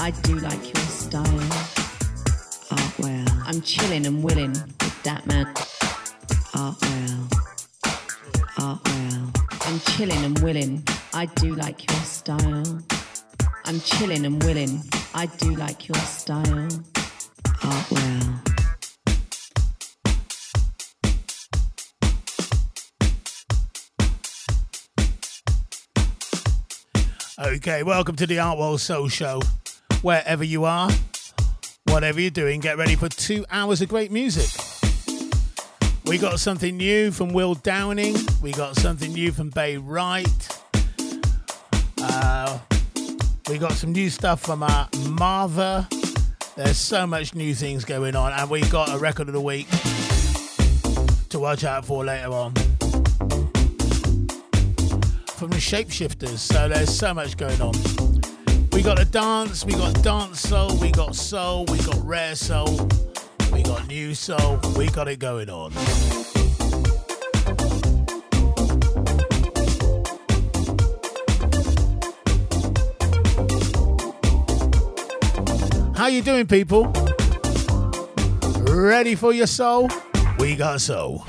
I do like your style. Art well. I'm chilling and willing with that man. Art well. Art well. I'm chilling and willing. I do like your style. I'm chilling and willing. I do like your style. Art well. Okay, welcome to the Art World Soul Show. Wherever you are, whatever you're doing, get ready for two hours of great music. We got something new from Will Downing. We got something new from Bay Wright. Uh, we got some new stuff from uh, Marva. There's so much new things going on, and we got a record of the week to watch out for later on from the Shapeshifters. So there's so much going on. We got a dance, we got dance soul, we got soul, we got rare soul, we got new soul, we got it going on. How you doing, people? Ready for your soul? We got soul.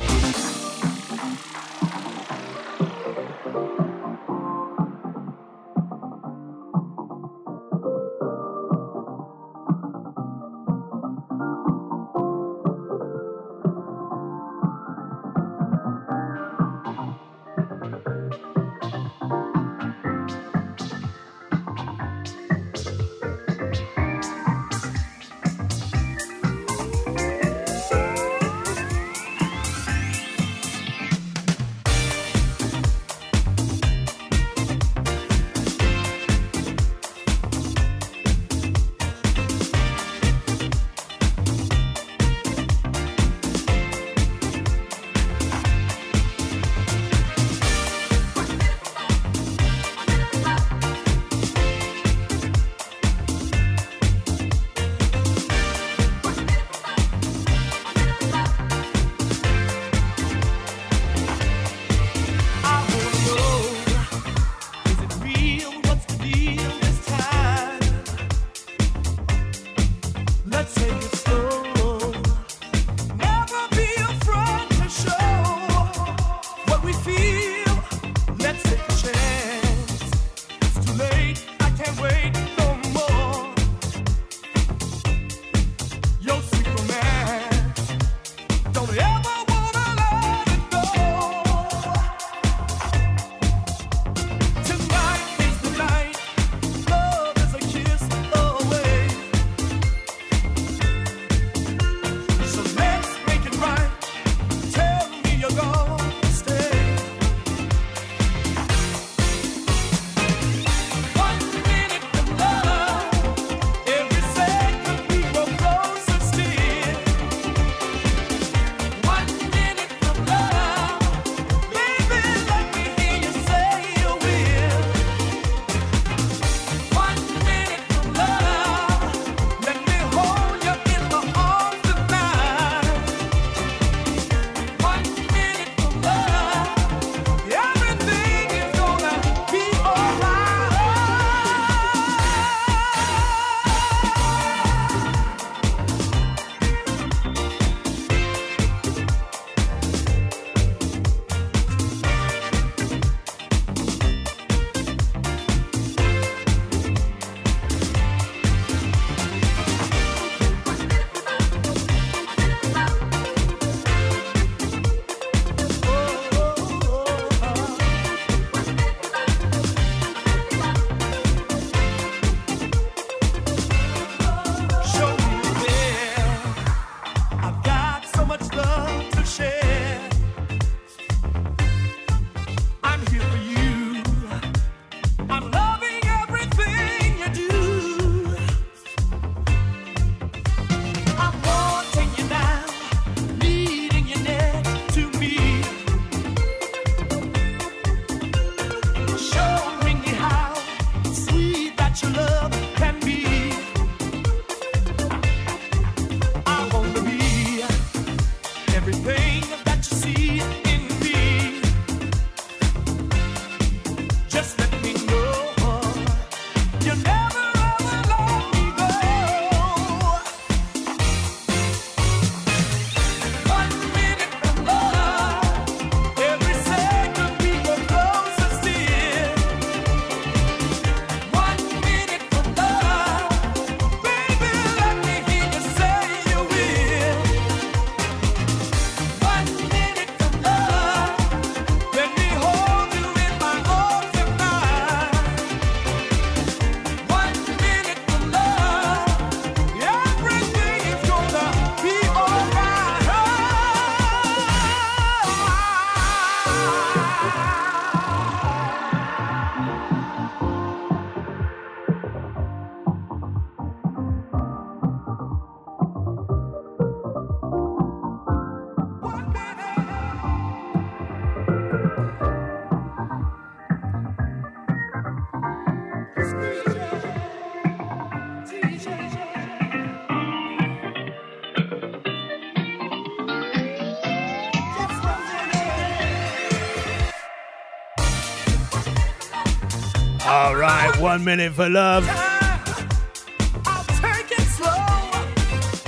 One minute for love.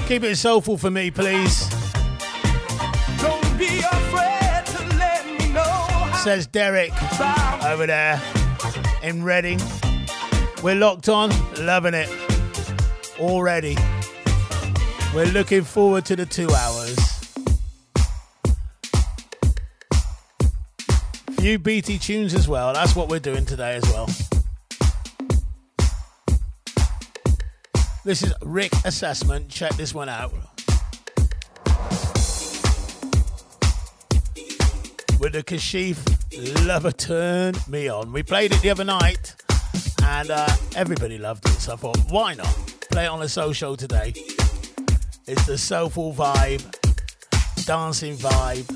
Keep it soulful for me, please. Says Derek over there in Reading. We're locked on, loving it already. We're looking forward to the two hours. Few BT tunes as well. That's what we're doing today as well. This is Rick Assessment. Check this one out. With the Kashif Lover Turn Me On. We played it the other night and uh, everybody loved it. So I thought, why not? Play it on a social today. It's the soulful vibe, dancing vibe,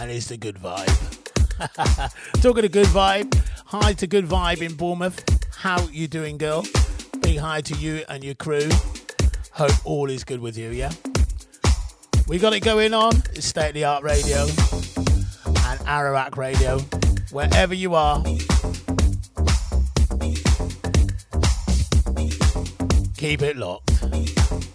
and it's the good vibe. Talking to good vibe, hi to good vibe in Bournemouth. How you doing, girl? Hi to you and your crew. Hope all is good with you, yeah? We got it going on. It's State of the Art Radio and Arawak Radio. Wherever you are, keep it locked.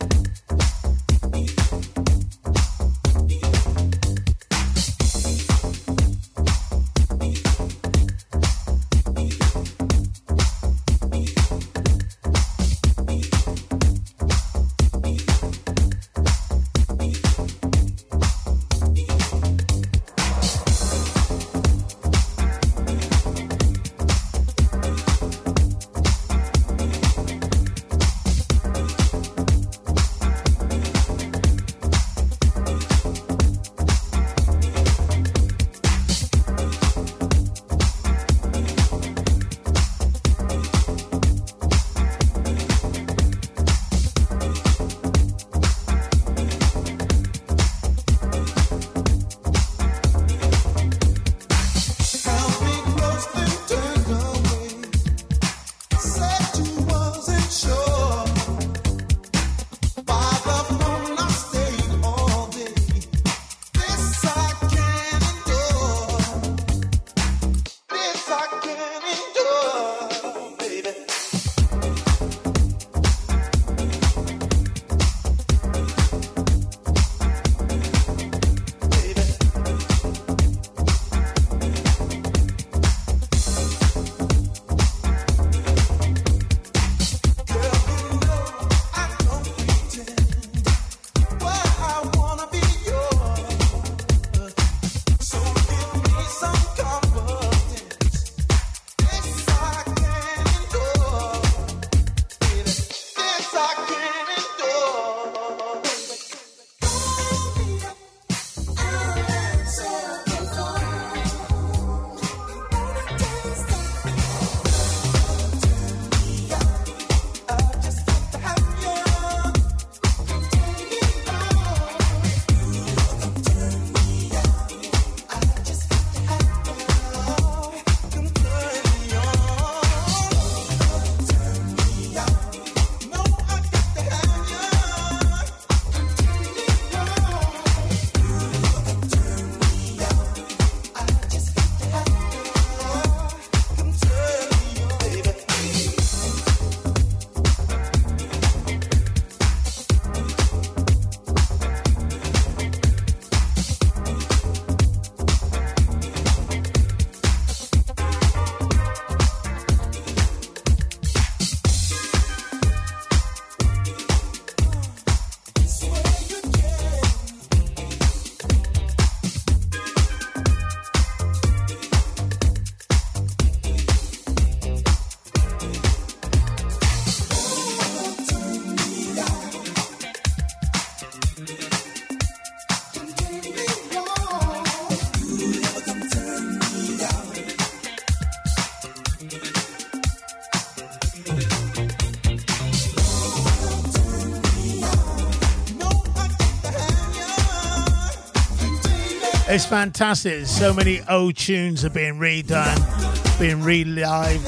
It's fantastic. So many old tunes are being redone, being relived,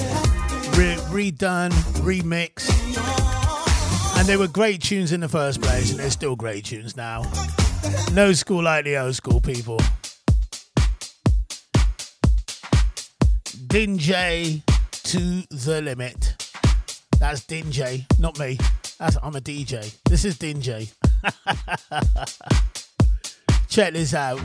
re- redone, remixed. And they were great tunes in the first place, and they're still great tunes now. No school like the old school people. Dinjay to the limit. That's Dinjay, not me. That's I'm a DJ. This is Dinjay. Check this out.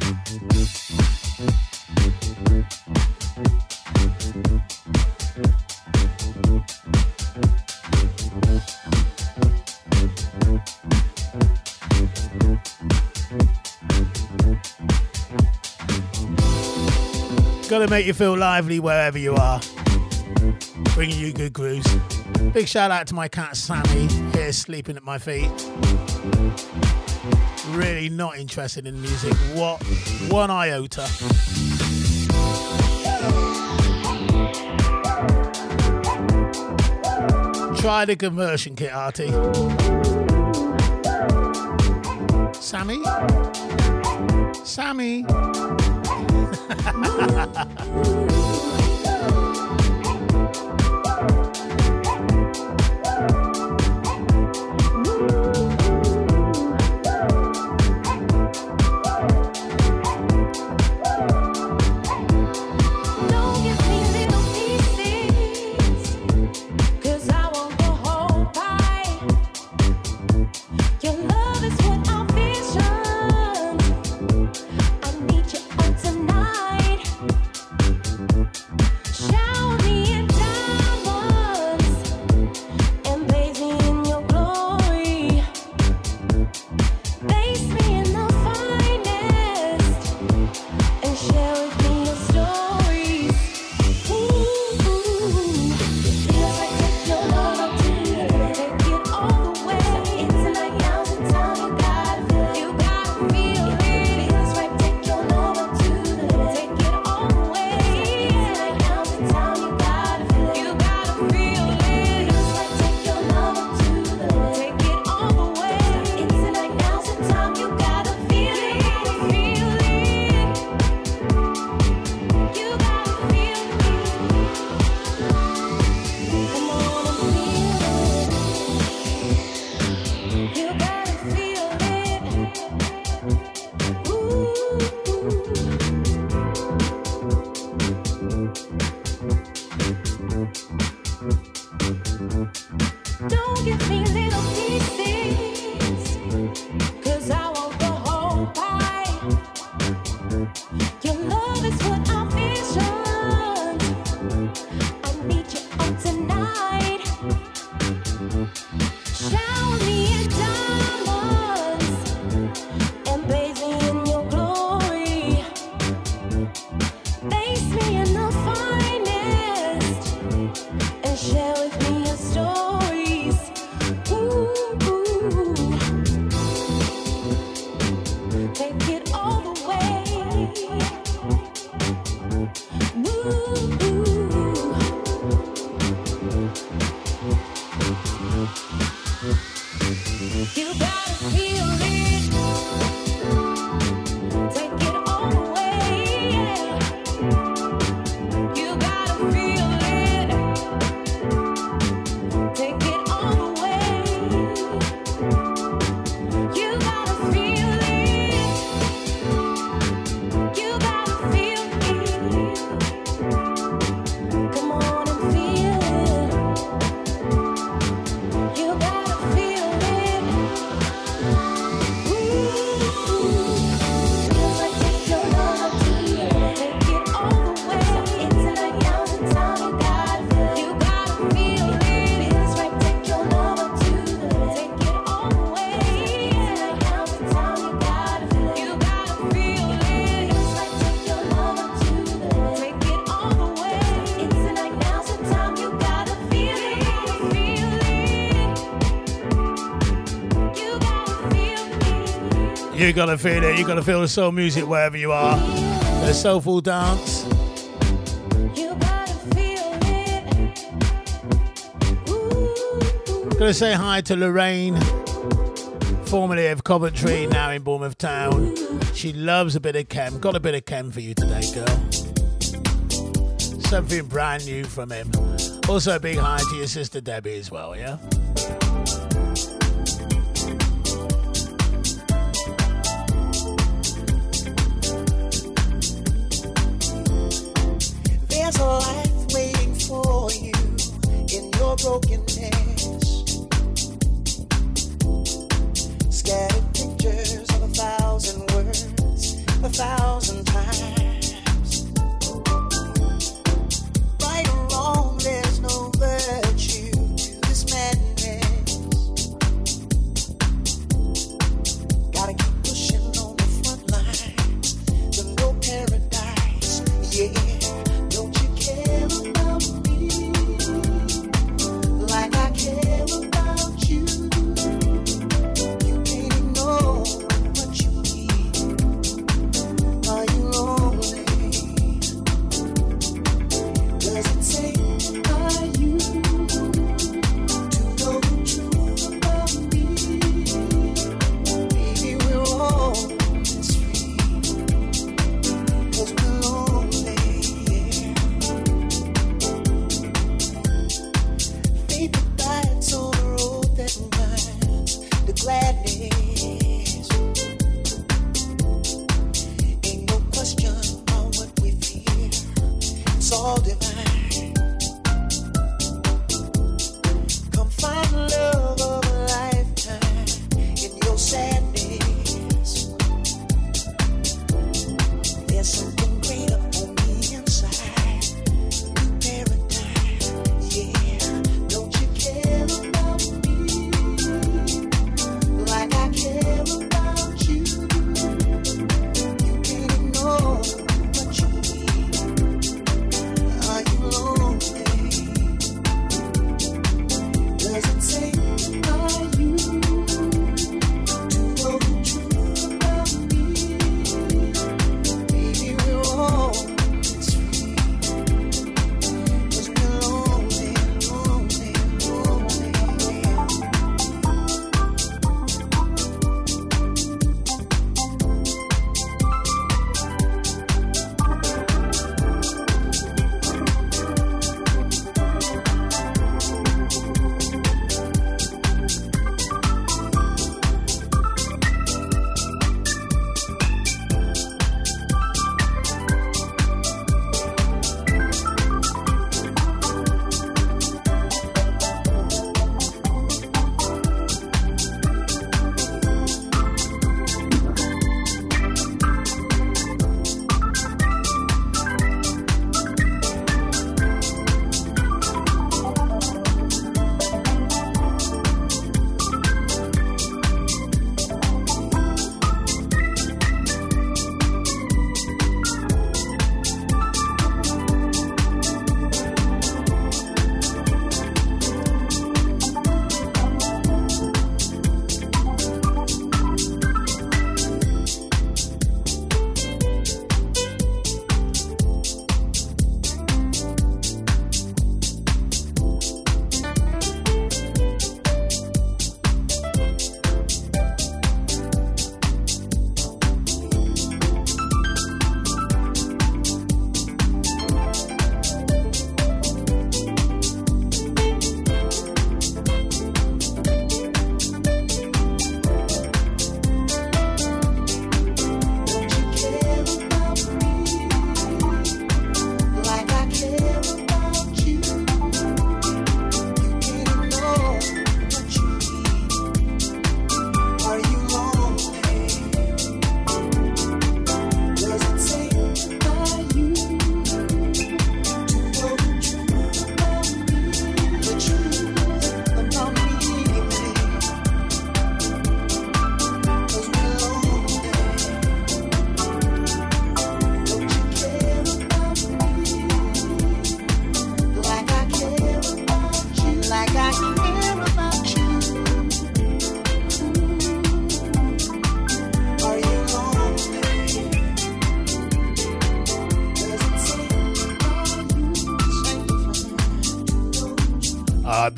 Gotta make you feel lively wherever you are. Bringing you good grooves. Big shout out to my cat Sammy, here sleeping at my feet. Really not interested in music. What? One iota. Try the conversion kit, Artie. Sammy? Sammy? You gotta feel it. You gotta feel the soul music wherever you are. The soulful dance. Gonna say hi to Lorraine, formerly of Coventry, now in Bournemouth Town. She loves a bit of chem. Got a bit of chem for you today, girl. something brand new from him. Also, a big hi to your sister Debbie as well, yeah?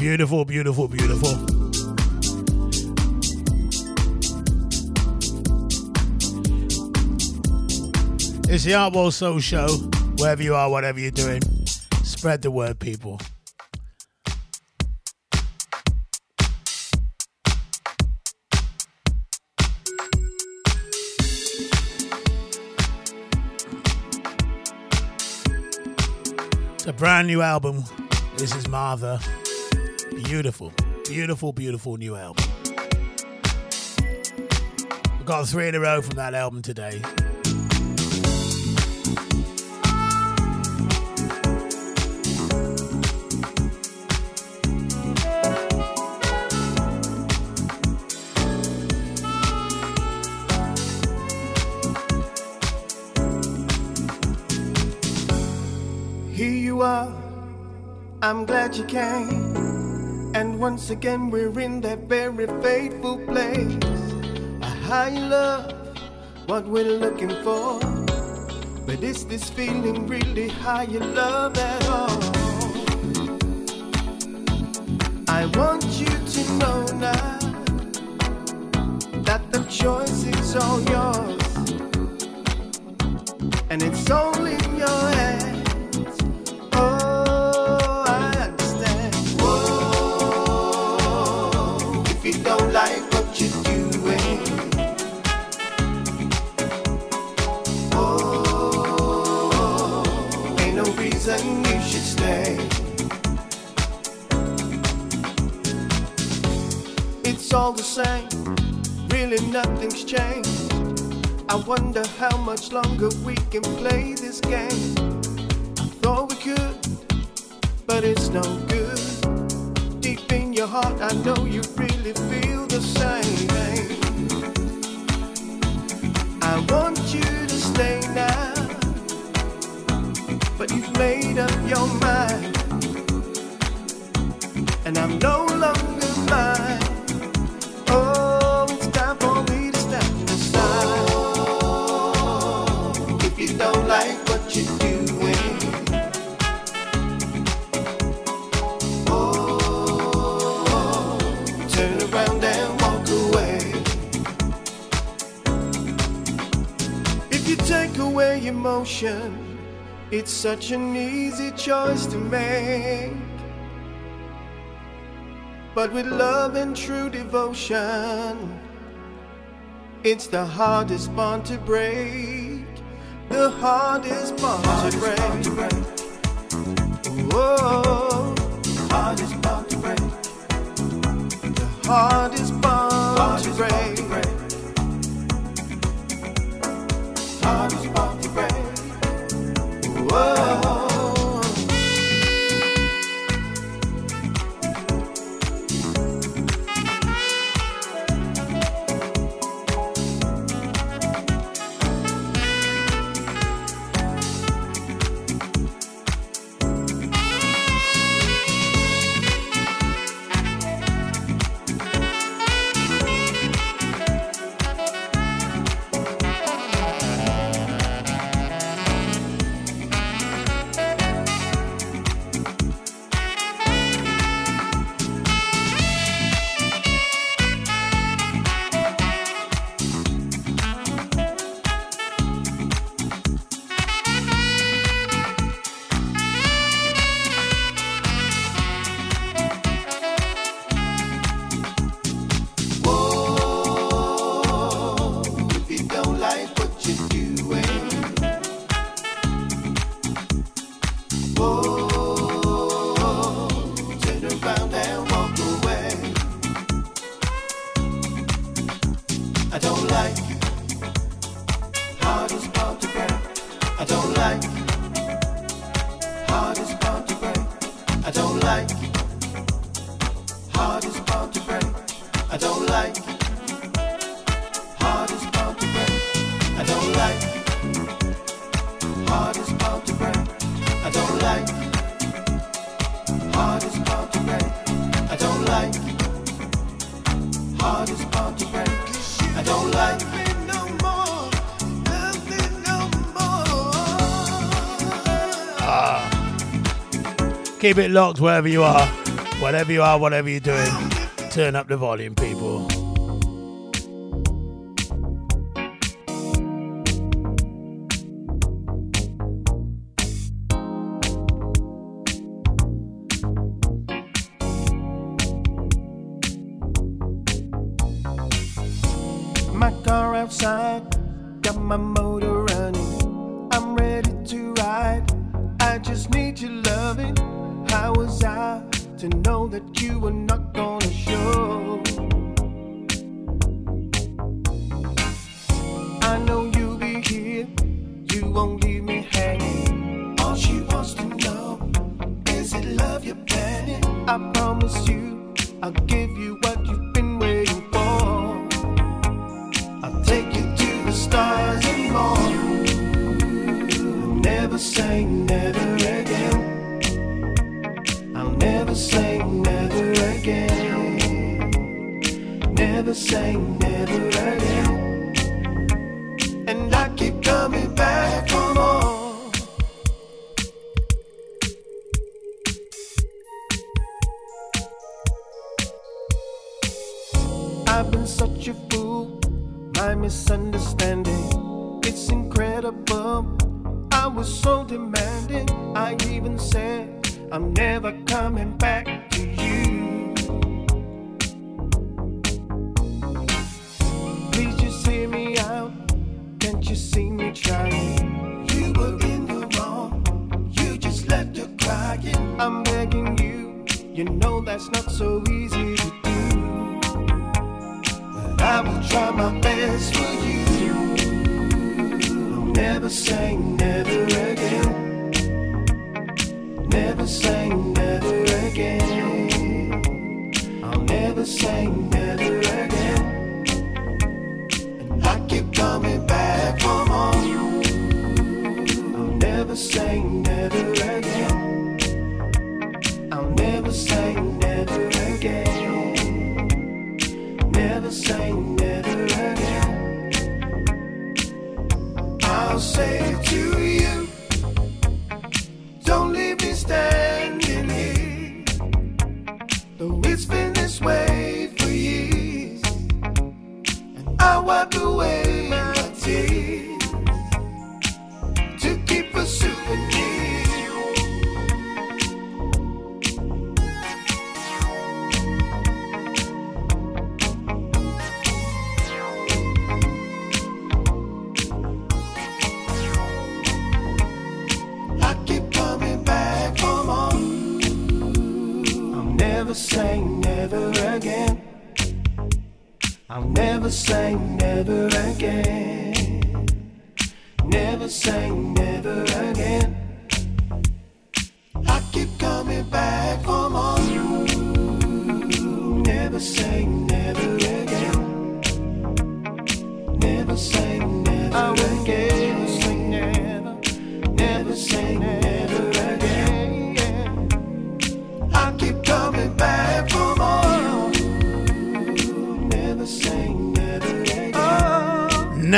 Beautiful, beautiful, beautiful. It's the Art Wall Soul Show, wherever you are, whatever you're doing. Spread the word, people. It's a brand new album. This is Martha. Beautiful, beautiful, beautiful new album. We've got three in a row from that album today. Here you are, I'm glad you came. Once again, we're in that very fateful place. A high love, what we're looking for. But is this feeling really higher love at all? I want you to know now that the choice is all yours. Same, really nothing's changed. I wonder how much longer we can play this game. I thought we could, but it's no good. Deep in your heart, I know you really feel the same. I want you to stay now, but you've made up your mind, and I'm no longer emotion, it's such an easy choice to make. But with love and true devotion, it's the hardest bond to break. The hardest bond to break. Whoa, the hardest bond to break. The hardest bond to break. Keep it locked wherever you are, whatever you are, whatever you're doing. Turn up the volume, people. My car outside, got my motor running. I'm ready to ride. I just need your loving. Was I to know that you were not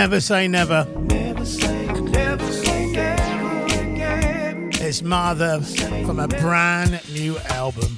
Never say never. Never say, never again. It's Martha from a brand new album.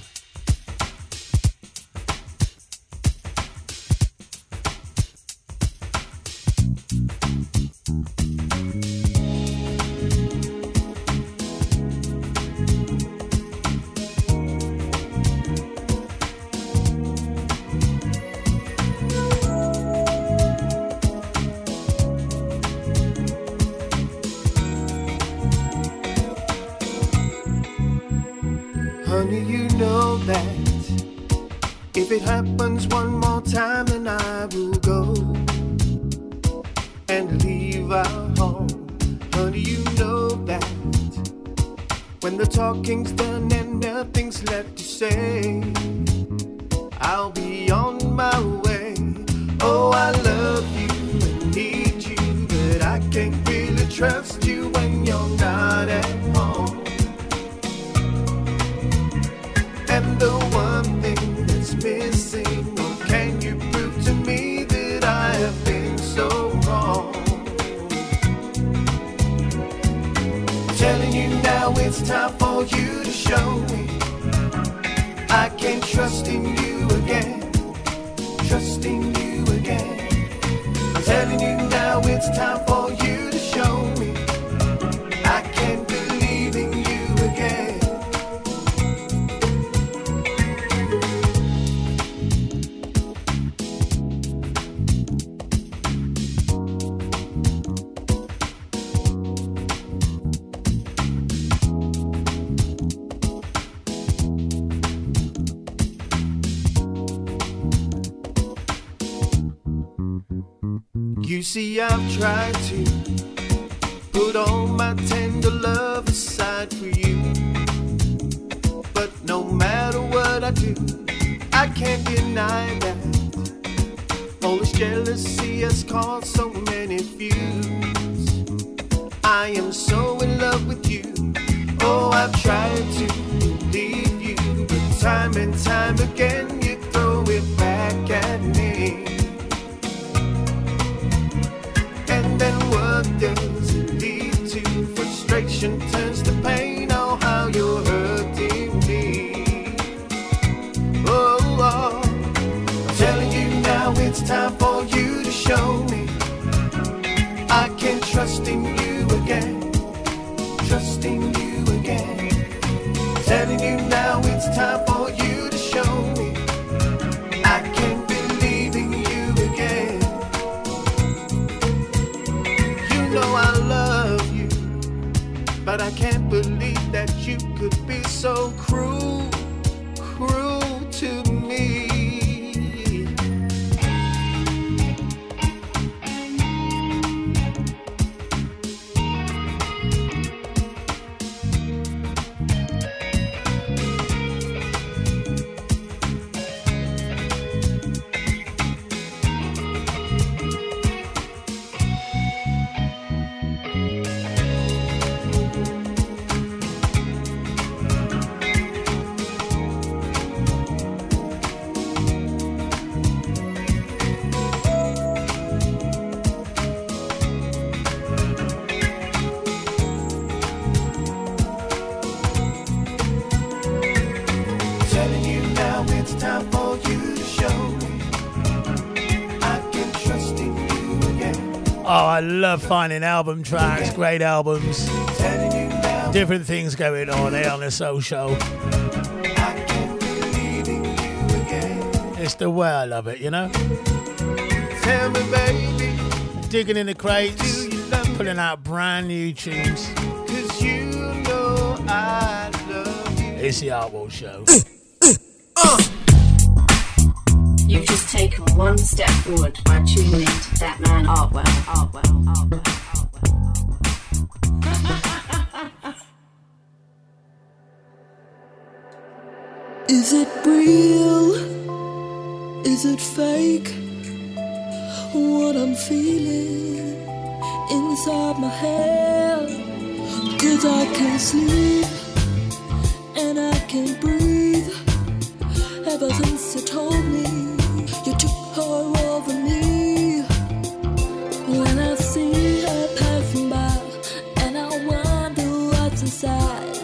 see, I've tried to put all my ten Oh, I love finding album tracks, great albums, different things going on here on the social. It's the way I love it, you know? Me, Digging in the crates, pulling out brand new tunes. You know it's the Art Show. you've just taken one step forward by tuning into that man Artwell, Artwell, Artwell, Artwell. Is it real? Is it fake? What I'm feeling inside my head? Cause I can't sleep and I can't breathe ever since you told me side.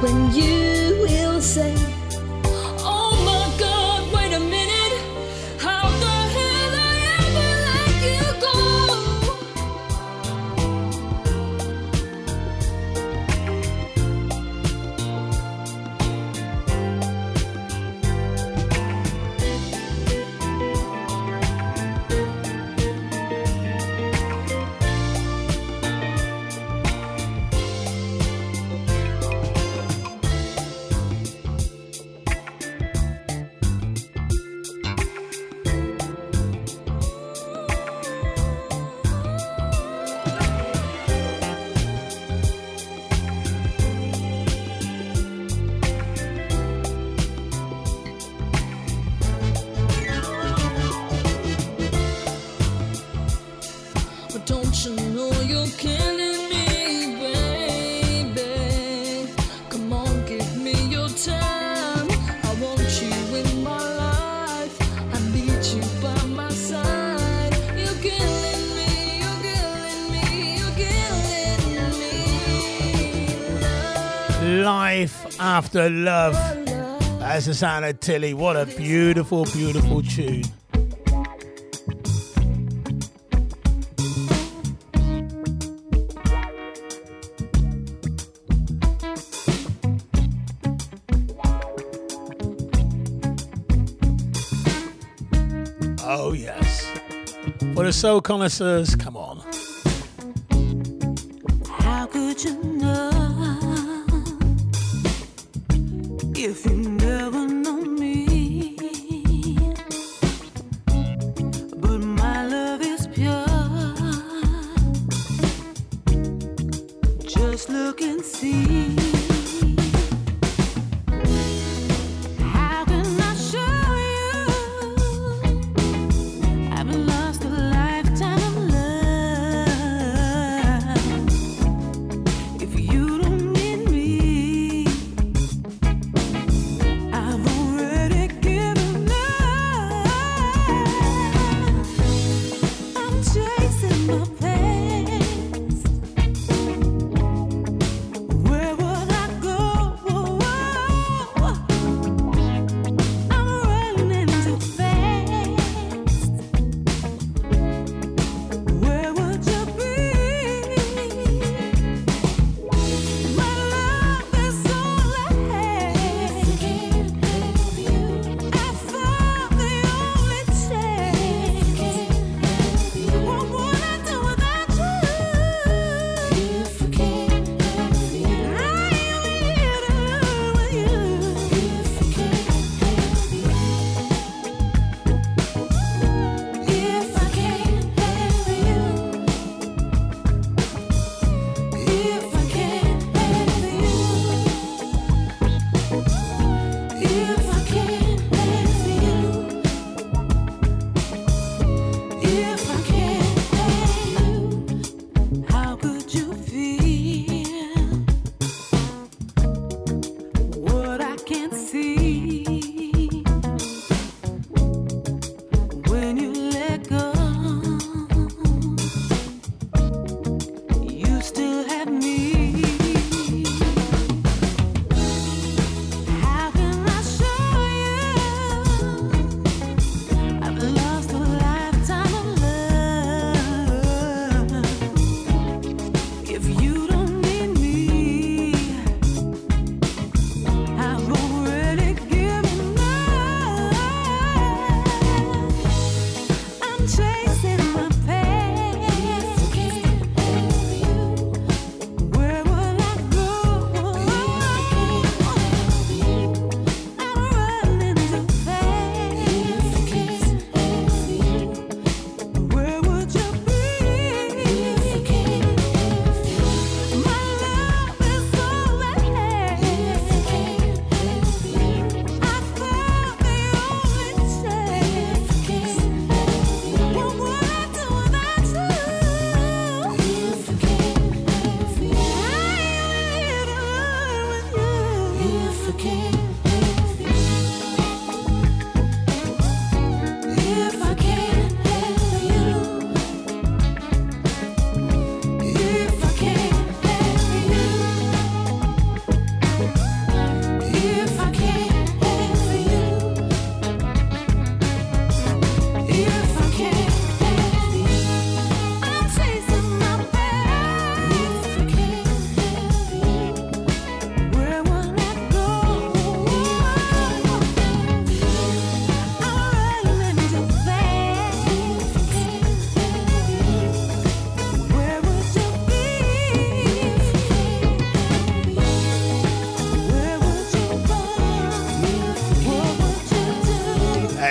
when you will say After Love. That's the sound of Tilly. What a beautiful, beautiful tune. Oh, yes. For the soul connoisseurs, come on.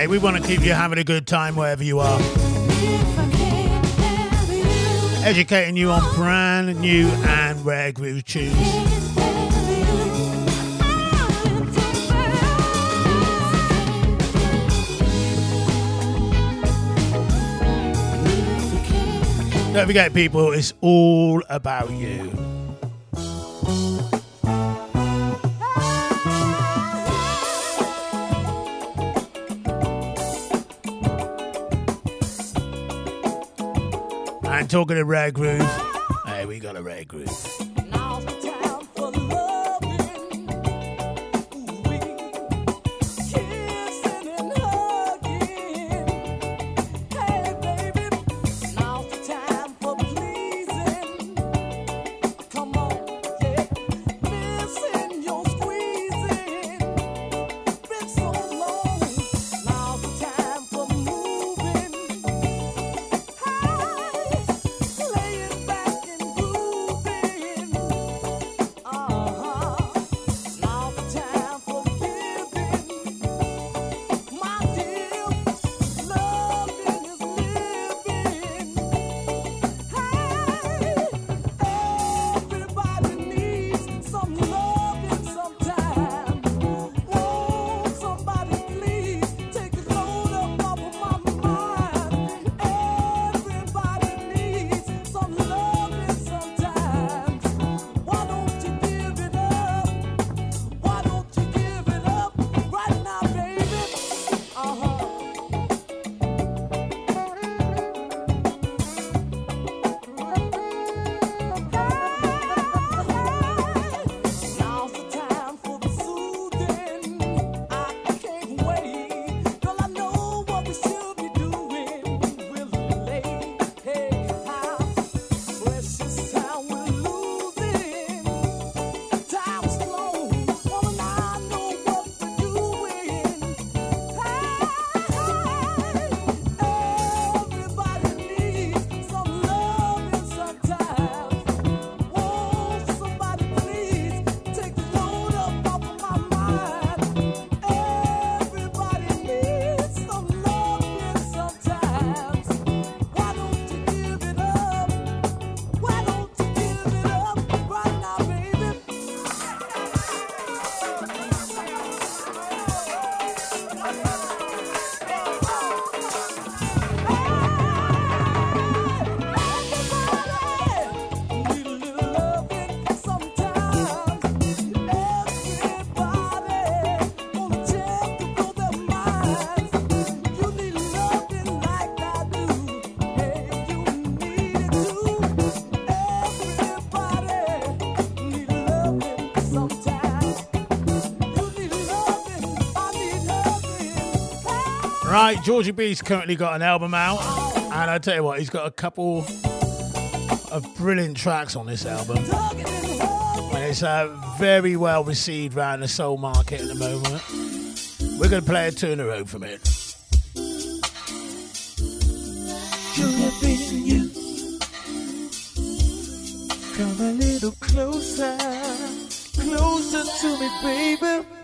We want to keep you having a good time wherever you are. Educating you on brand new and rare groove tunes. Don't forget, people, it's all about you. talking to Rag Groove. Hey, we got a Rag Groove. Right, Georgie B's currently got an album out, and I tell you what, he's got a couple of brilliant tracks on this album. And it's uh, very well received around the soul market at the moment. We're going to play a two around a from it. Come a little closer, closer to me, baby.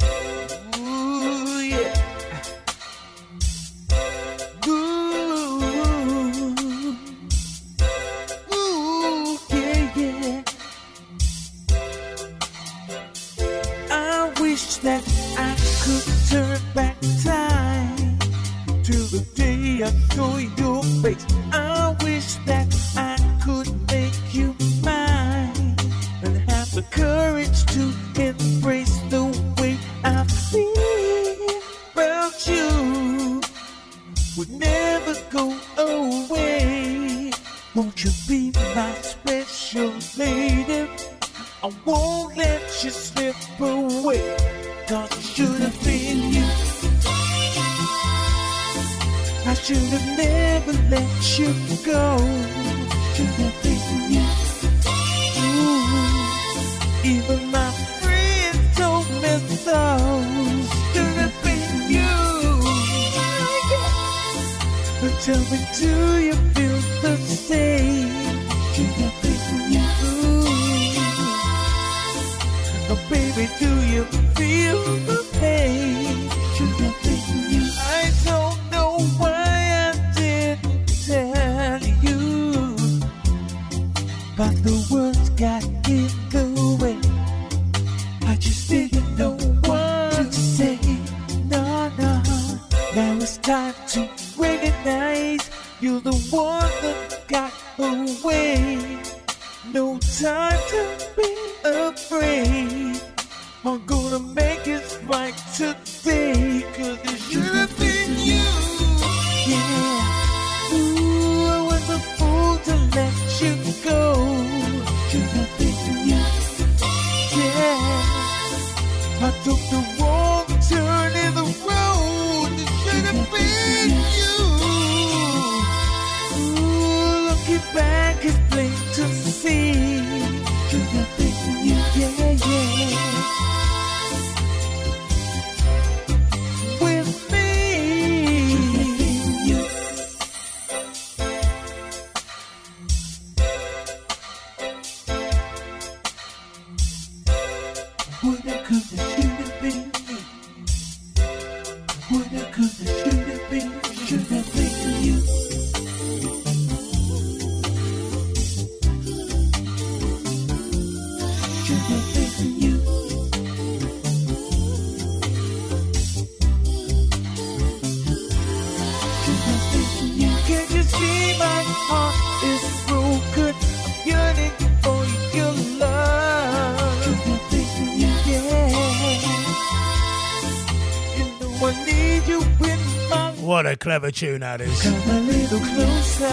clever tune that is. Come a little closer.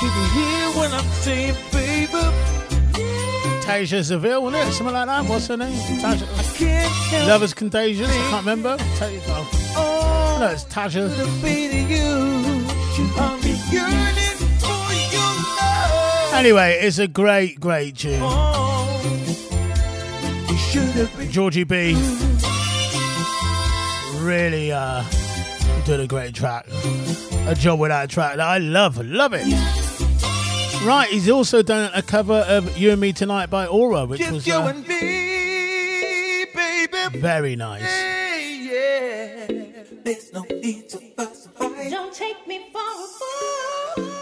Can you hear what I'm saying, baby? Tasia Seville, wasn't it? Something like that. What's her name? Tasia. Lovers Contagious. I can't remember. Tasia. Oh, no, it's Tasha. You. For Tasia. Anyway, it's a great, great tune. Oh, Georgie B really uh, doing a great track. A job with that track that I love, love it. Right, he's also done a cover of You and Me Tonight by Aurra, which Just was uh, me, very nice. Yeah. No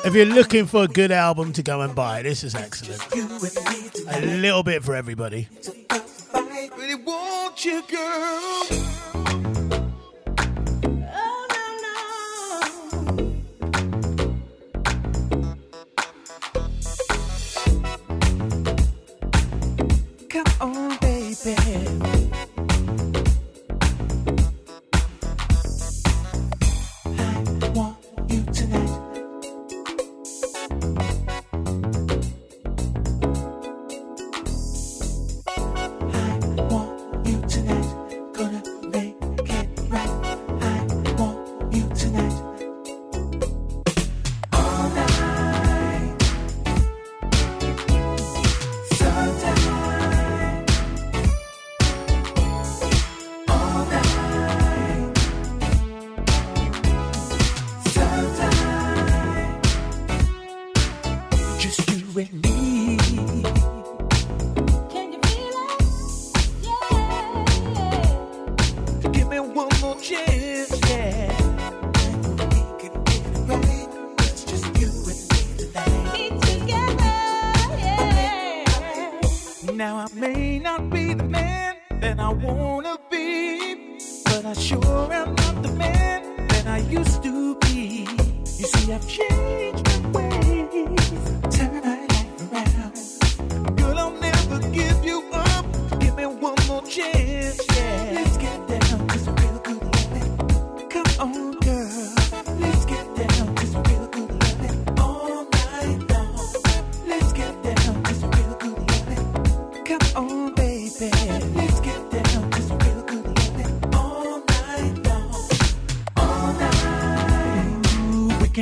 if you're looking for a good album to go and buy, this is excellent. A little bit for everybody. Really bed.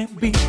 can't be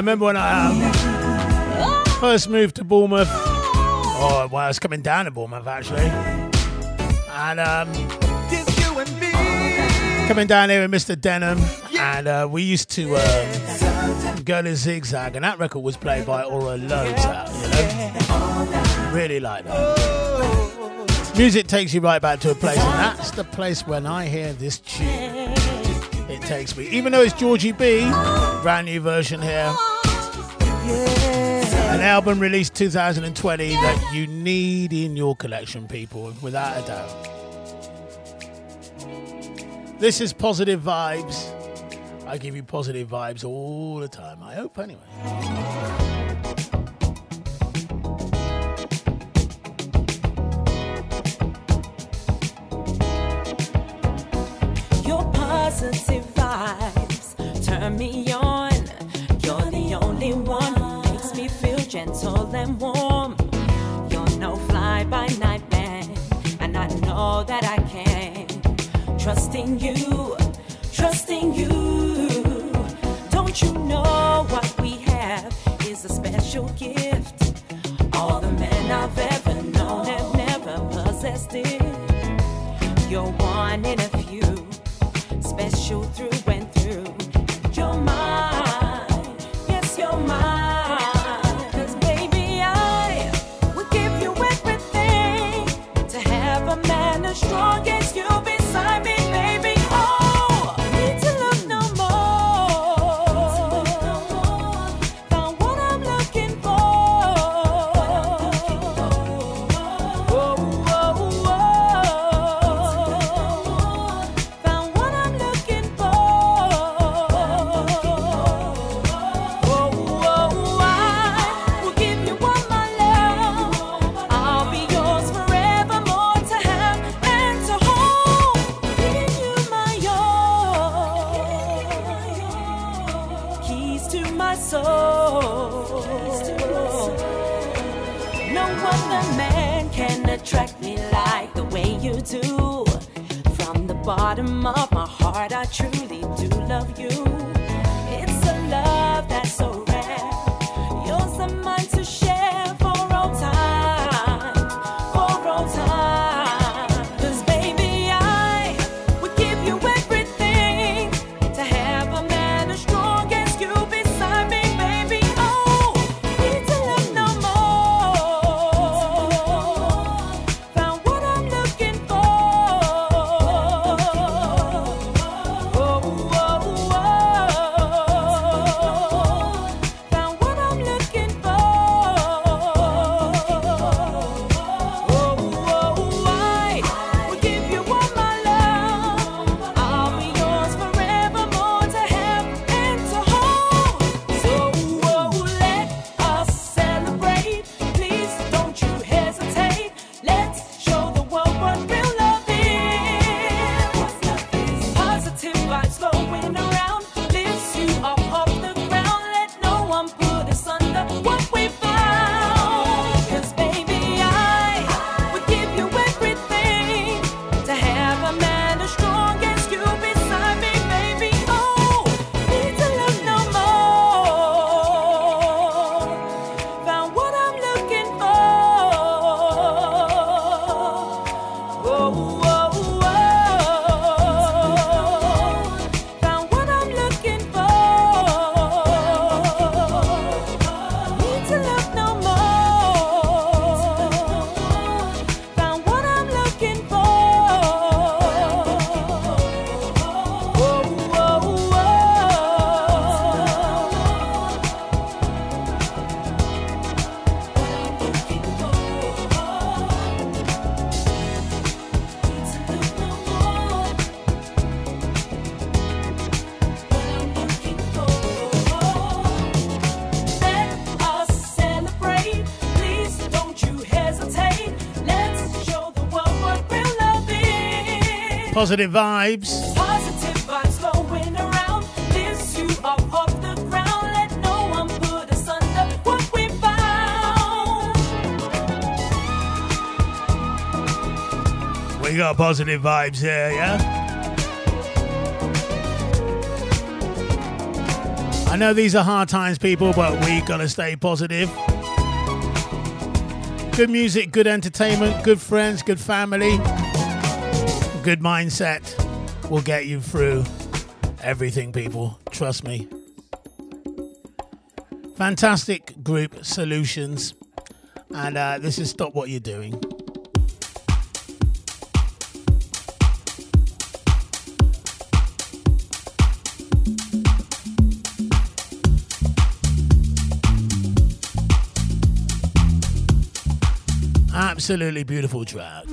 I remember when I um, first moved to Bournemouth. Oh, well, I was coming down to Bournemouth actually, and um, coming down here with Mr. Denham, and uh, we used to um, go to Zigzag, and that record was played by Aurra loads. You know? Really like that. Music takes you right back to a place, and that's the place when I hear this tune it takes me. Even though it's Georgie B, brand new version here. An album released 2020 that you need in your collection, people, without a doubt. This is positive vibes. I give you positive vibes all the time. I hope, anyway. acho positive vibes. Positive vibes going around. You off the ground. Let no one put us under what we found. We got positive vibes here, yeah? I know these are hard times, people, but we gotta stay positive. Good music, good entertainment, good friends, good family good mindset will get you through everything, people. Trust me. Fantastic group solutions. And uh, this is Stop What You're Doing. Absolutely beautiful track.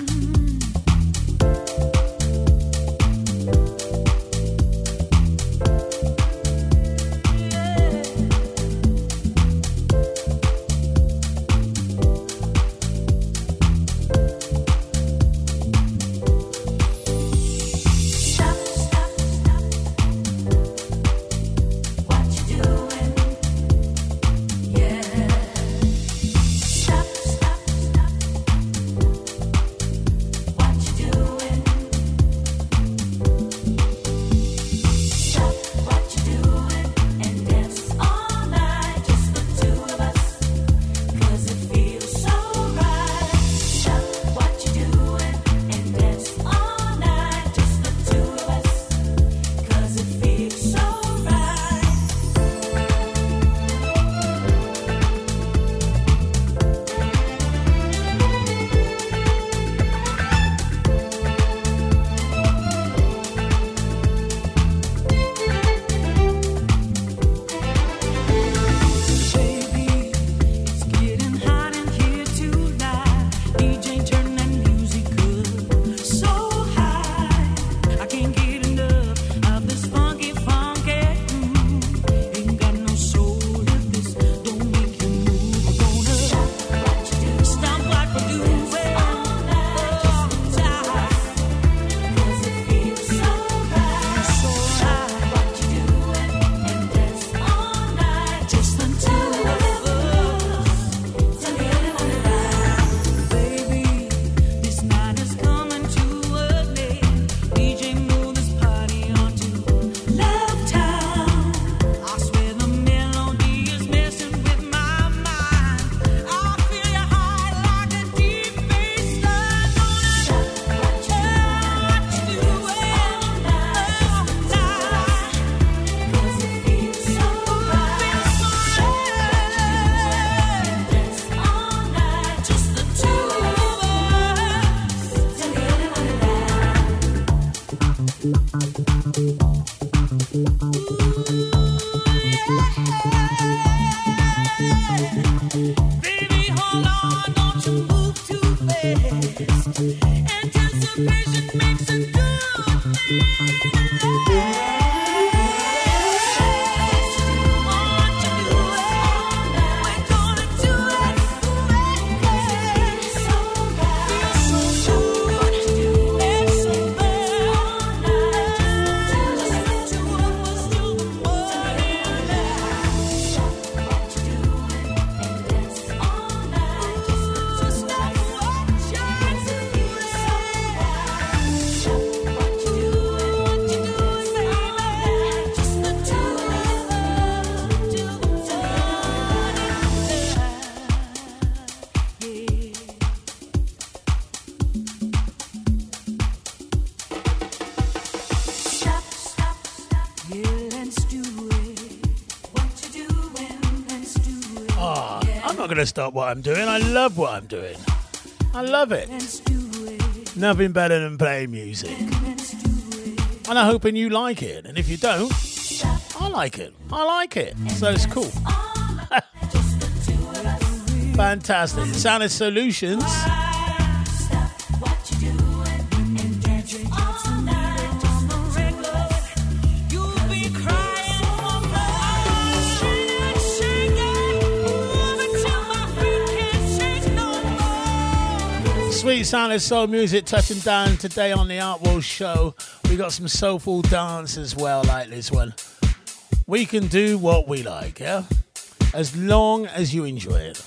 going to stop what I'm doing. I love what I'm doing. I love it. Nothing better than playing music. And I'm hoping you like it. And if you don't, I like it. I like it. So it's cool. Fantastic. Sounded Solutions. Sweet sound of soul music touching down today on the Art World Show. We got some soulful dance as well, like this one. We can do what we like, yeah? As long as you enjoy it.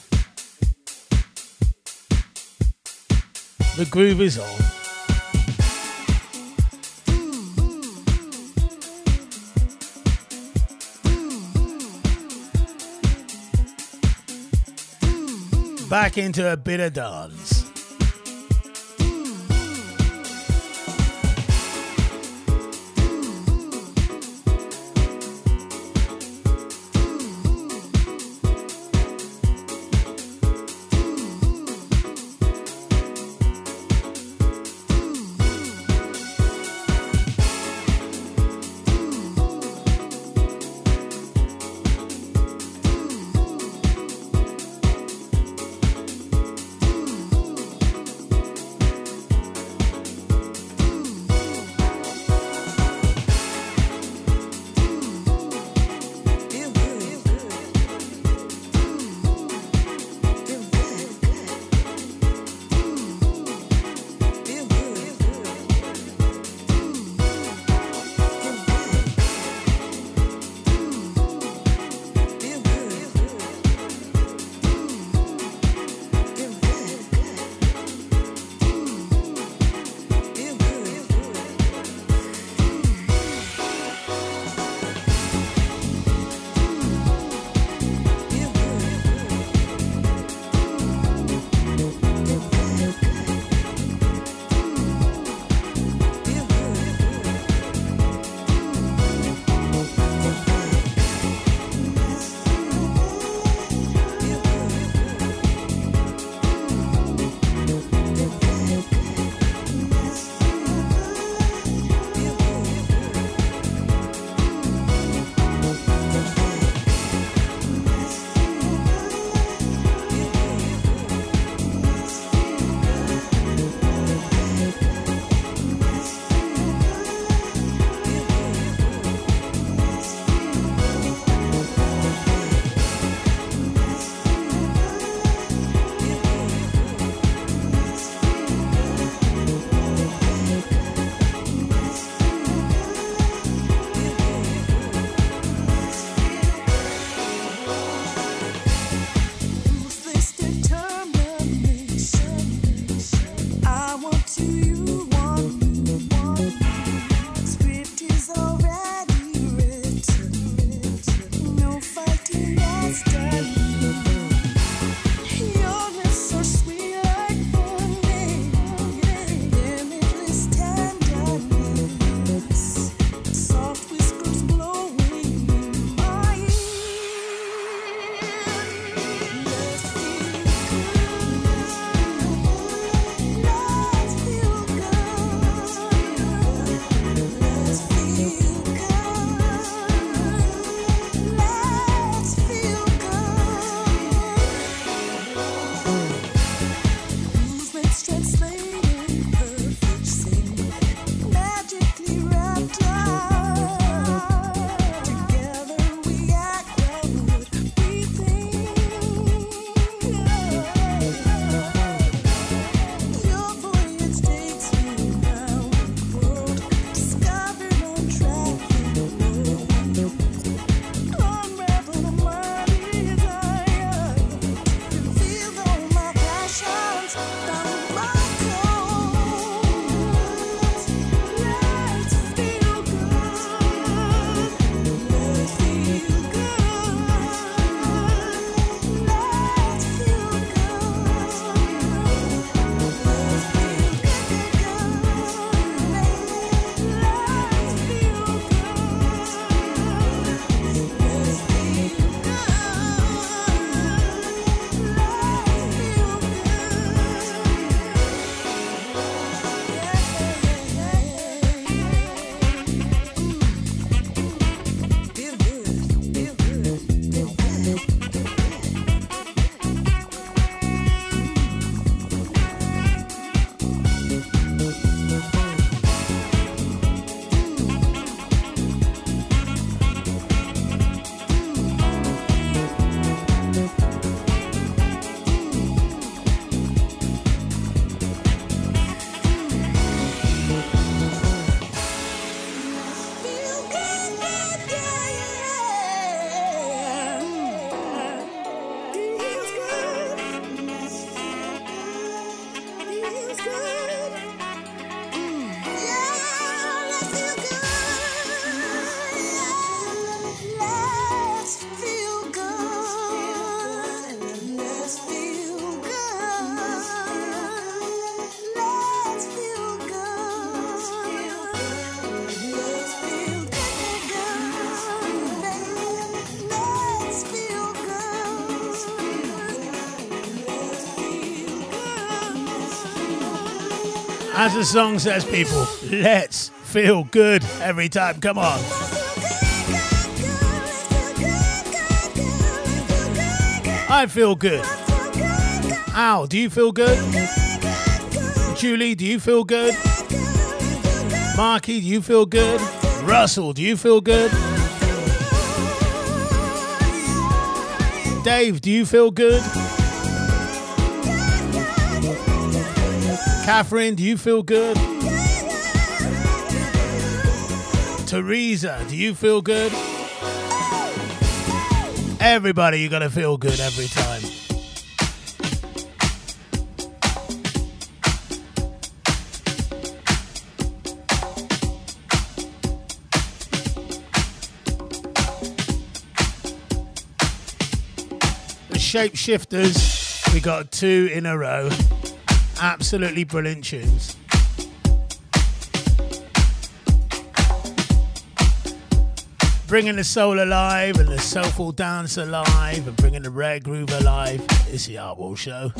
The groove is on. Back into a bit of dance. As the song says, people, let's feel good every time. Come on. I feel good. Al, do you feel good? Julie, do you feel good? Marky, do you feel good? Russell, do you feel good? Dave, do you feel good? Catherine, do you feel good? Teresa, do you feel good? Oh, oh. Everybody, you gotta feel good every time. The Shapeshifters, we got two in a row. Absolutely brilliant tunes. Bringing the soul alive and the soulful dance alive and bringing the rare groove alive. It's the Art Wall Show.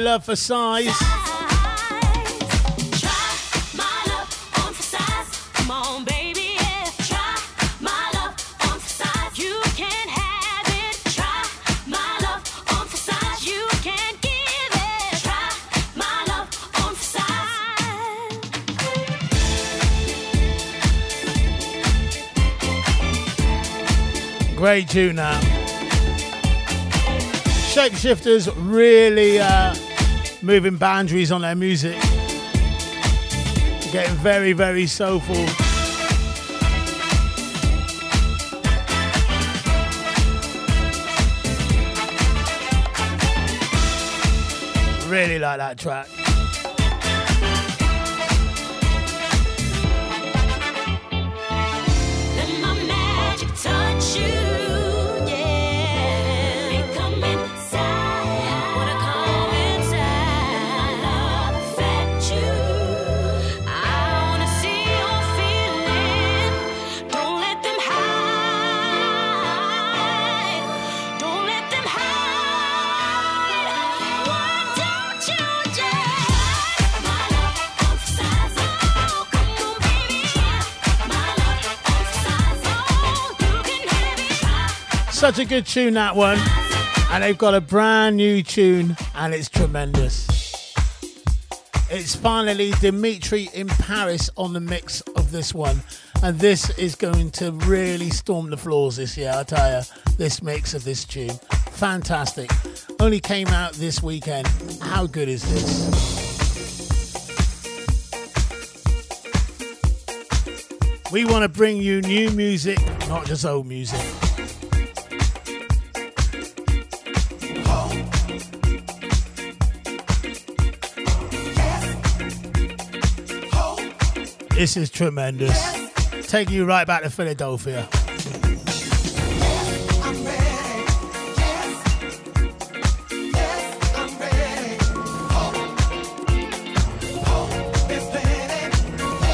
Love for size. Great tune now. Shapeshifters really uh, moving boundaries on their music. Getting very, very soulful. Really like that track. Such a good tune, that one. And they've got a brand new tune, and it's tremendous. It's finally Dimitri in Paris on the mix of this one. And this is going to really storm the floors this year, I tell you. This mix of this tune. Fantastic. Only came out this weekend. How good is this? We want to bring you new music, not just old music. This is tremendous. Taking you right back to Philadelphia.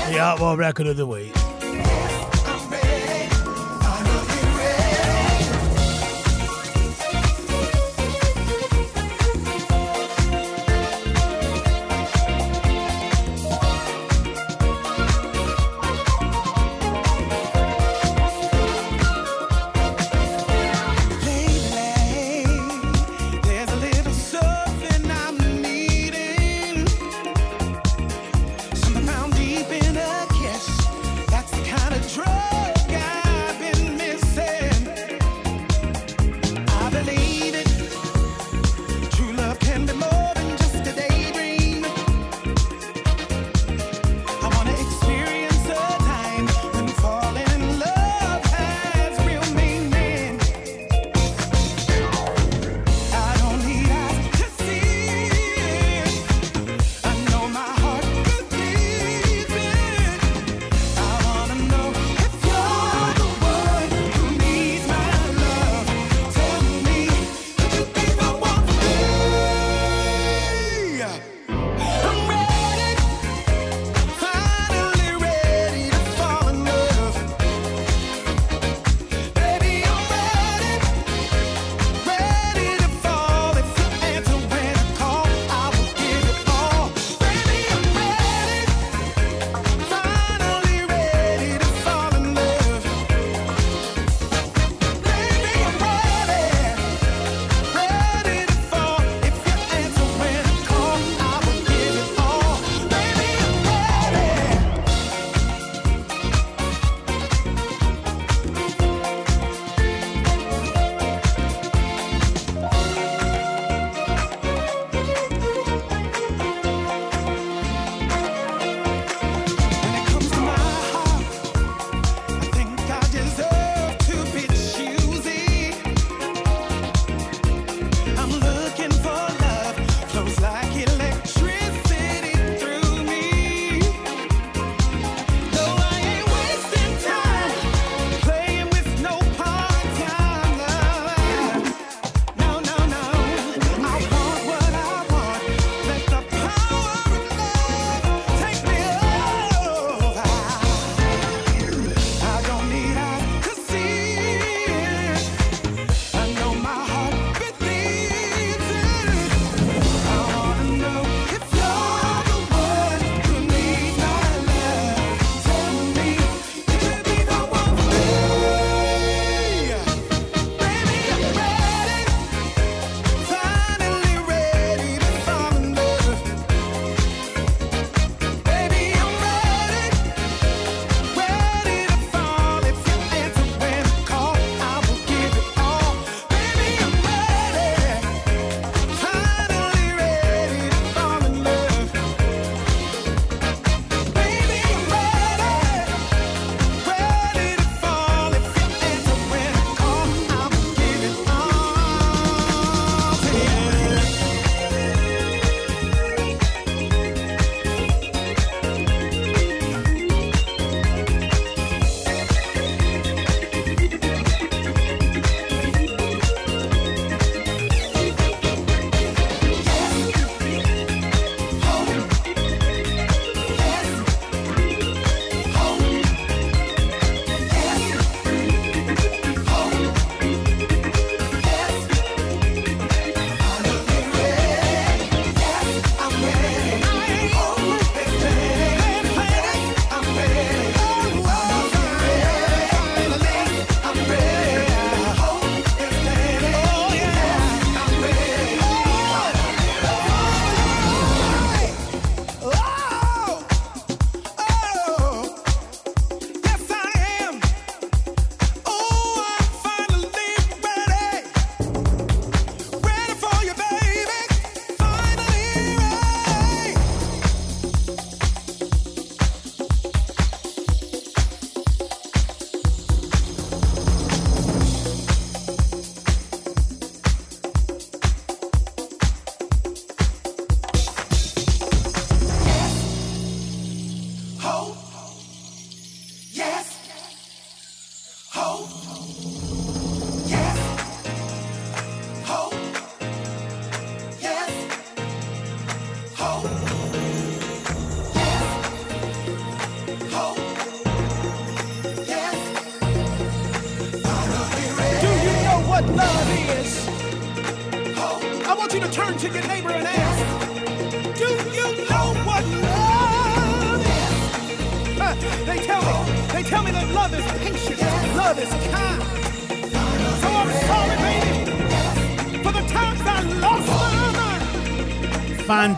The Artworld Record of the Week.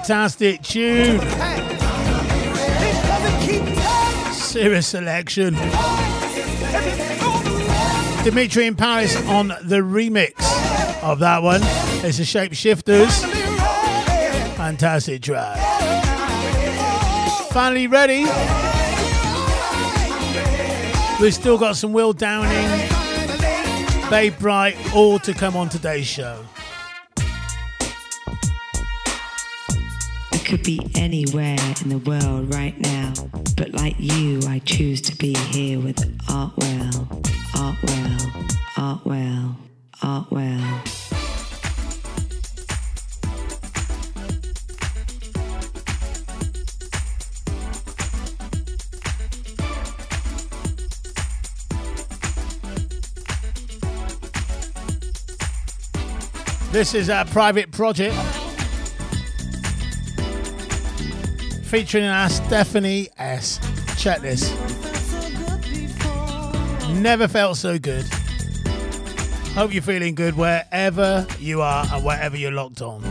Fantastic tune. Serious selection. Dimitri in Paris on the remix of that one. It's the Shapeshifters. Fantastic track. Finally ready. We've still got some Will Downing, Babe Bright, all to come on today's show. Could be anywhere in the world right now, but like you, I choose to be here with Artwell, Artwell, Artwell, Artwell. This is our private project featuring our Stephanie S. Check this. Never felt so good. Hope you're feeling good wherever you are and wherever you're locked on.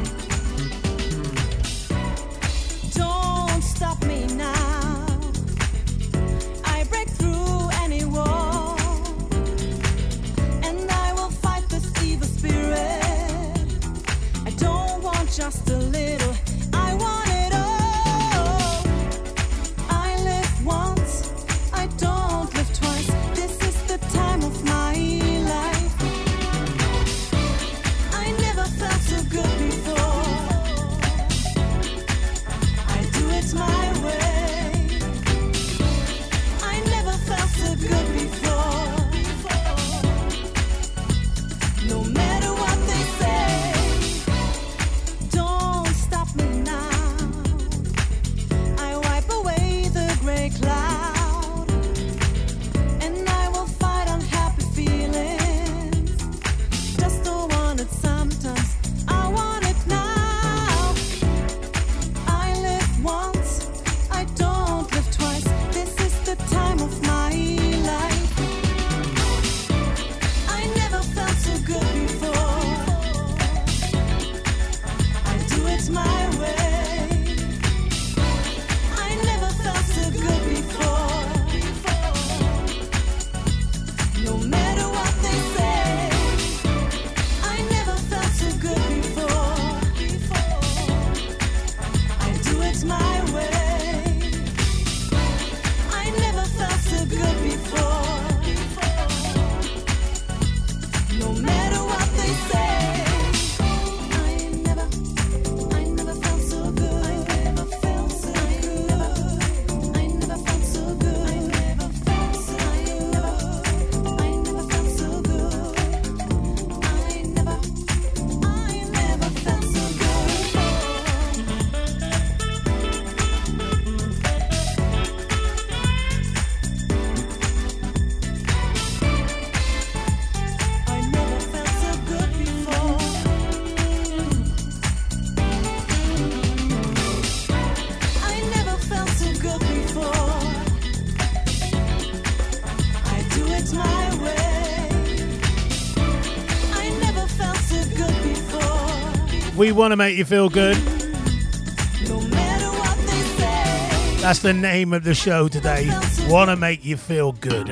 We want to make you feel good. No say. That's the name of the show today. Want to make you feel good.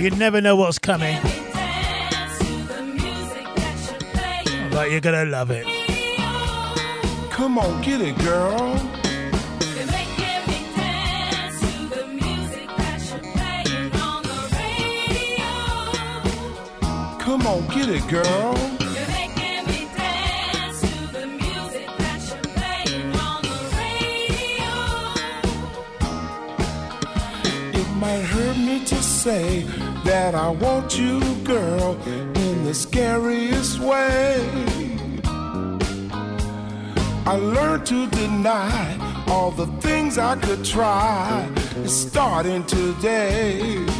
You never know what's coming, but you're gonna love it. Come on, get it, girl. Get it, girl. It might hurt me to say that I want you, girl, in the scariest way. I learned to deny all the things I could try starting today.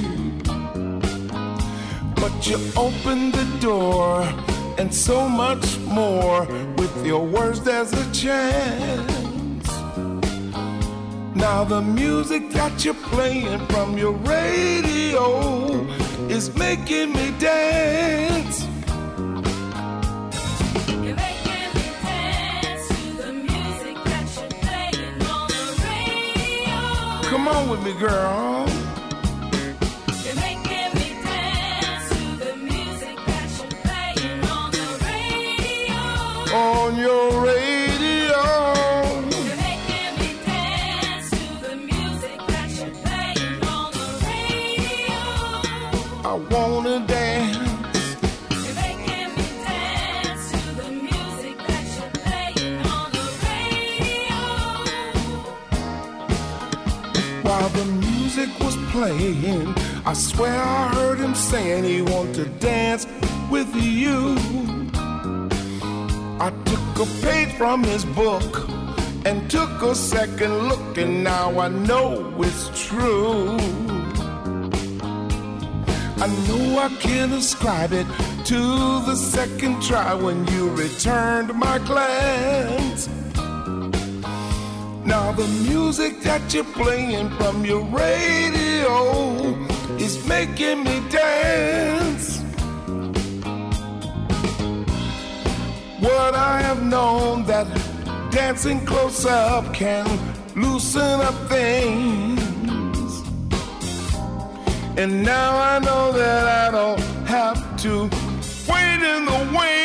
But you opened the door and so much more. With your words, there's a chance. Now the music that you're playing from your radio is making me dance. You're making me dance to the music that you're playing on the radio. Come on with me, girl. I swear I heard him saying he wanted to dance with you. I took a page from his book and took a second look, and now I know it's true. I know I can't ascribe it to the second try when you returned my glance. Now the music that you're playing from your radio is making me dance. What I have known that dancing close up can loosen up things. And now I know that I don't have to wait in the wings.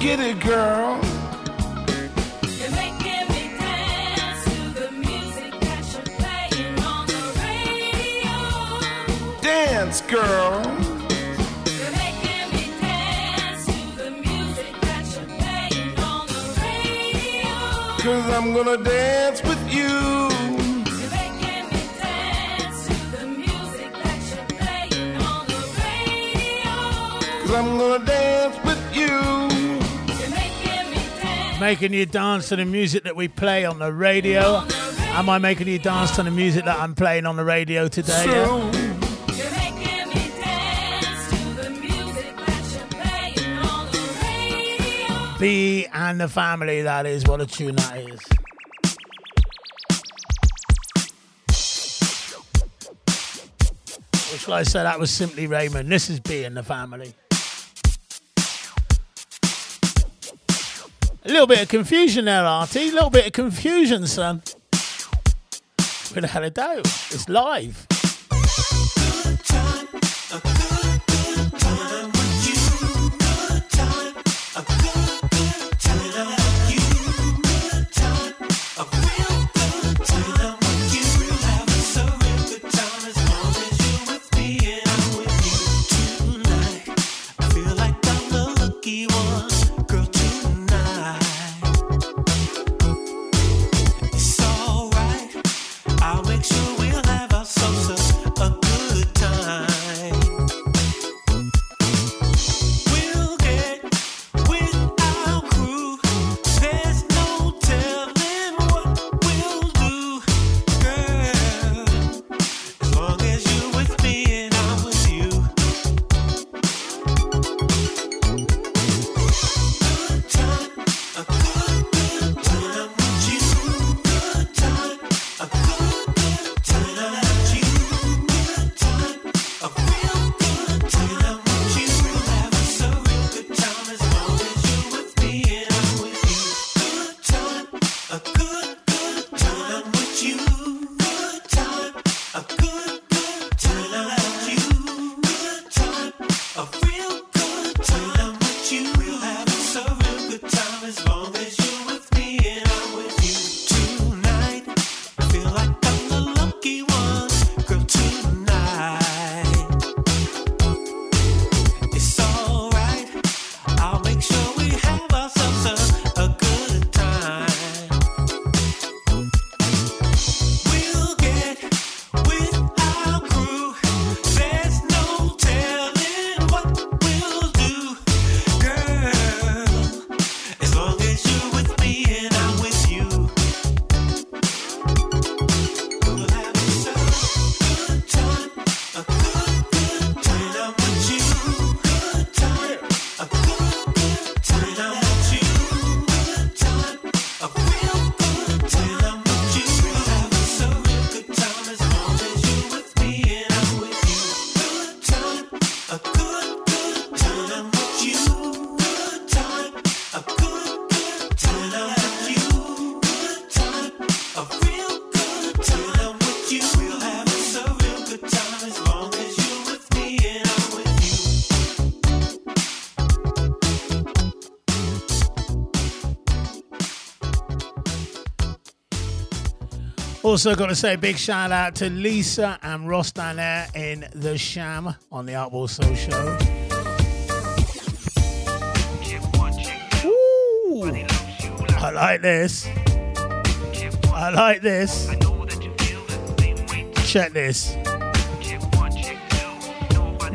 Get it, girl. You're making me dance to the music that you're playing on the radio. Dance, girl. You're making me dance to the music that you're playing on the radio. Cause I'm gonna dance with you. You're making me dance to the music that you're playing on the radio. Cause I'm gonna dance I'm making you dance to the music that we play on the radio. Am I making you dance to the music that I'm playing on the radio today? yeah? True. You're making me dance to the music that you're playing on the radio. B and the family, that is. What a tune that is. Or shall I say that was simply Raymond? This is B and the family. A little bit of confusion there, Artie. A little bit of confusion, son. Without a doubt. It's live. Also, got to say big shout out to Lisa and Ross Danair in The Sham on the Artball Soul Show. Ooh, I like this. I like this. Check this.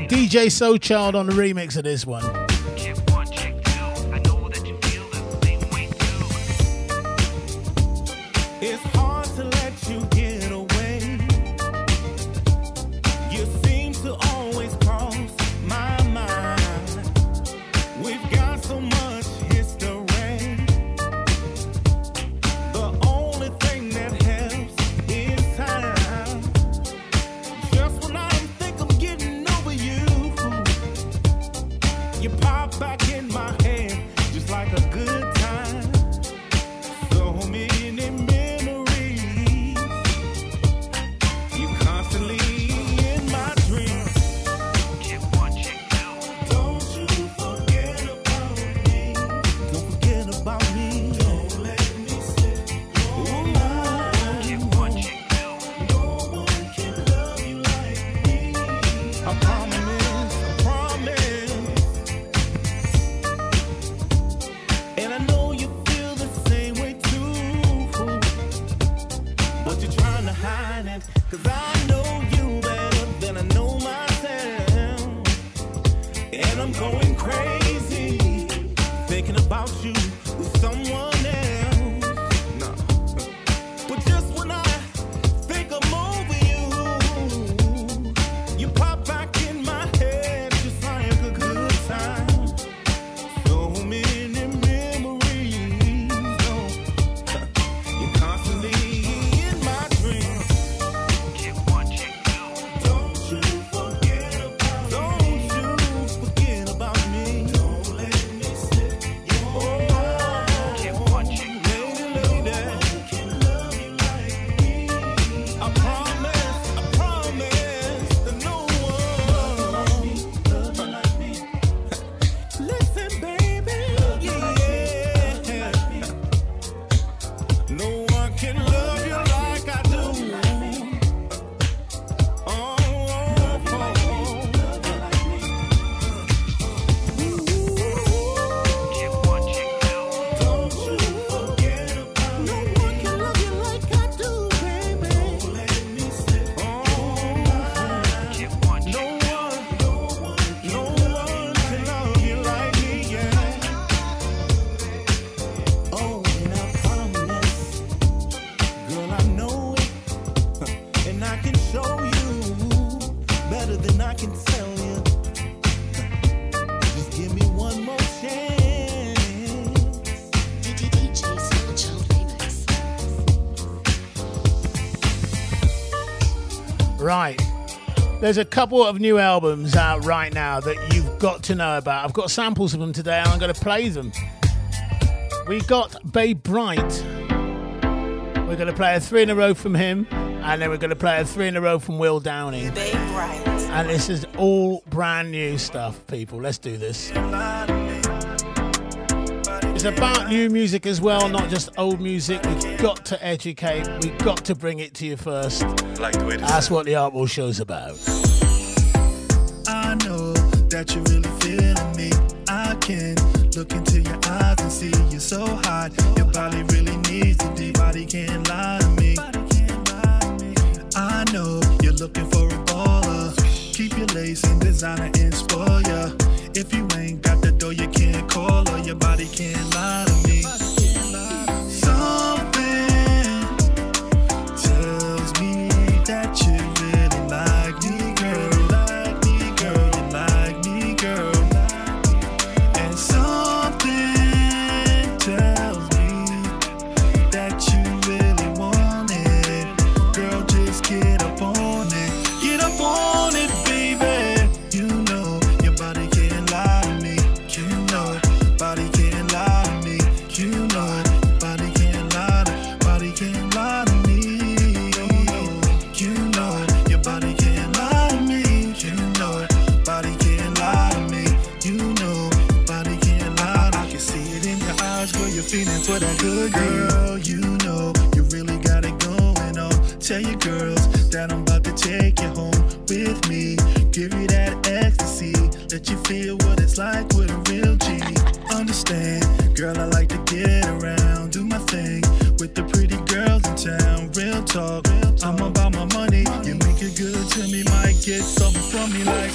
DJ So Child on the remix of this one. Right. There's a couple of new albums out right now that you've got to know about. I've got samples of them today and I'm going to play them. We got Babe Bright. We're going to play a three in a row from him, and then we're going to play a three in a row from Will Downing. Babe Bright. And this is all brand new stuff, people. Let's do this. It's about new music as well, not just old music. We've got to educate. We've got to bring it to you first. Like the way this That's what the Art Wall Show's about. I know that you're really feeling me. I can look into your eyes and see you're so hot. Your body really needs to deep. Body can't lie to me. I know you're looking for a baller. Keep your lace and designer and spoil ya. If you ain't got the dough, you can't call her. Your body can't lie Tell your girls that I'm about to take you home with me. Give you that ecstasy. Let you feel what it's like with a real G. Understand, girl, I like to get around. Do my thing with the pretty girls in town. Real talk. I'm about my money. You make it good to me, might get something from me like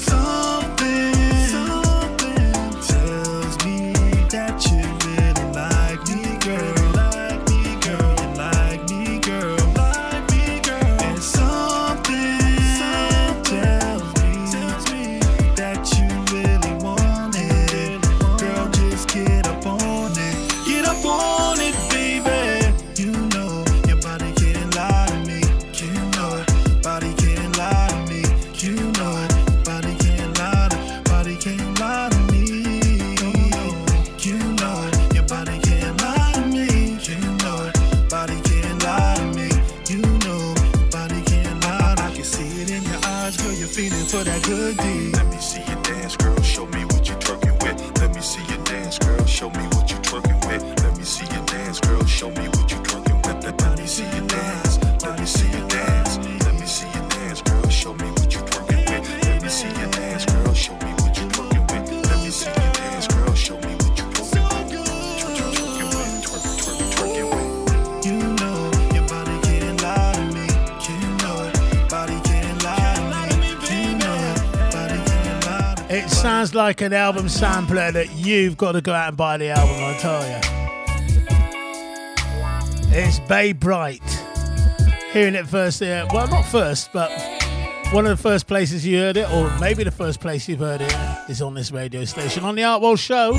sounds like an album sampler that you've got to go out and buy the album, I tell you. It's Bay Bright. Hearing it first, here. well, not first, but one of the first places you heard it, or maybe the first place you've heard it, is on this radio station on the Art World Show.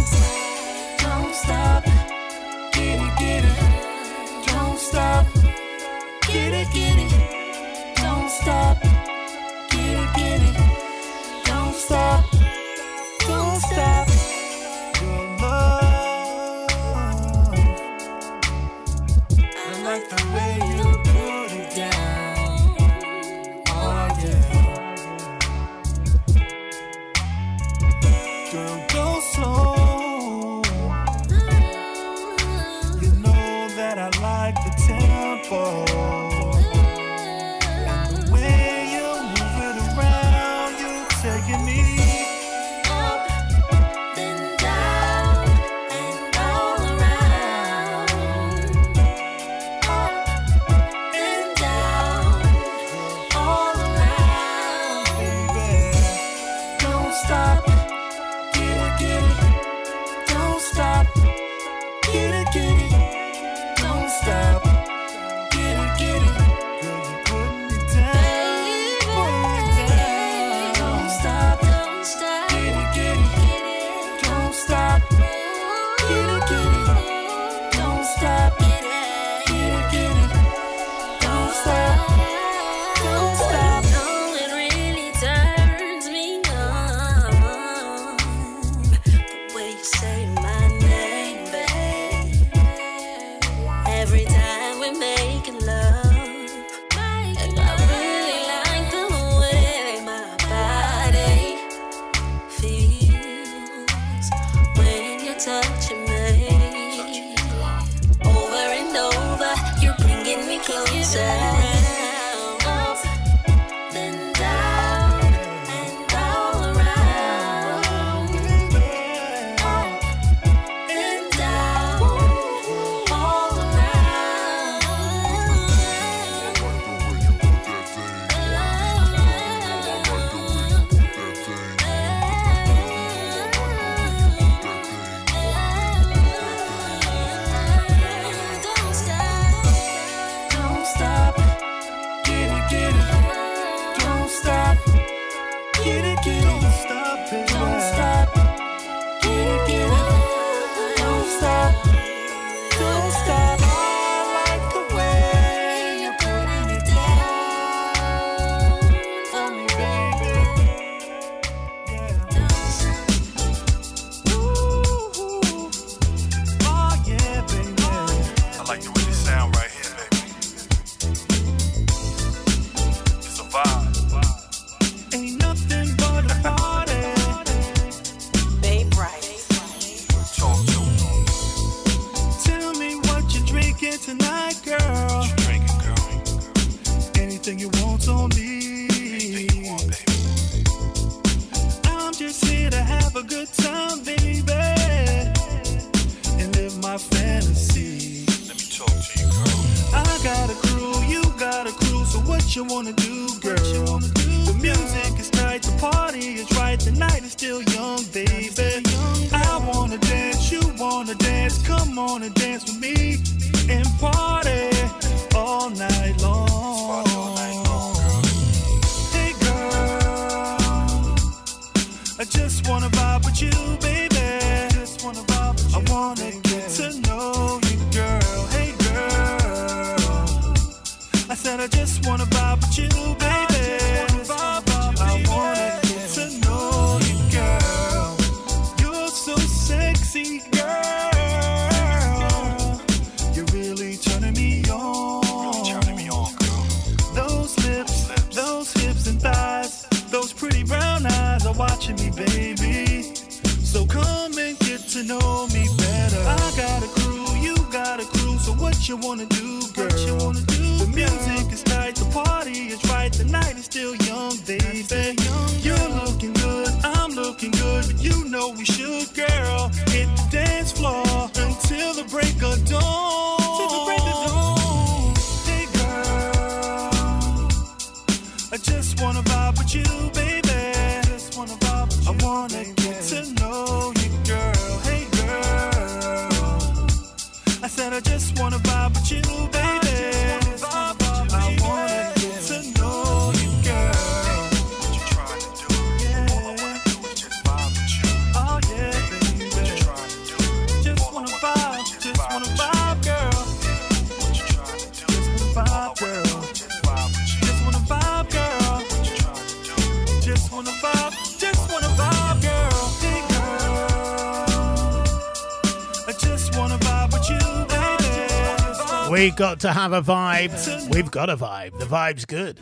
to have a vibe. We've got a vibe. The vibe's good.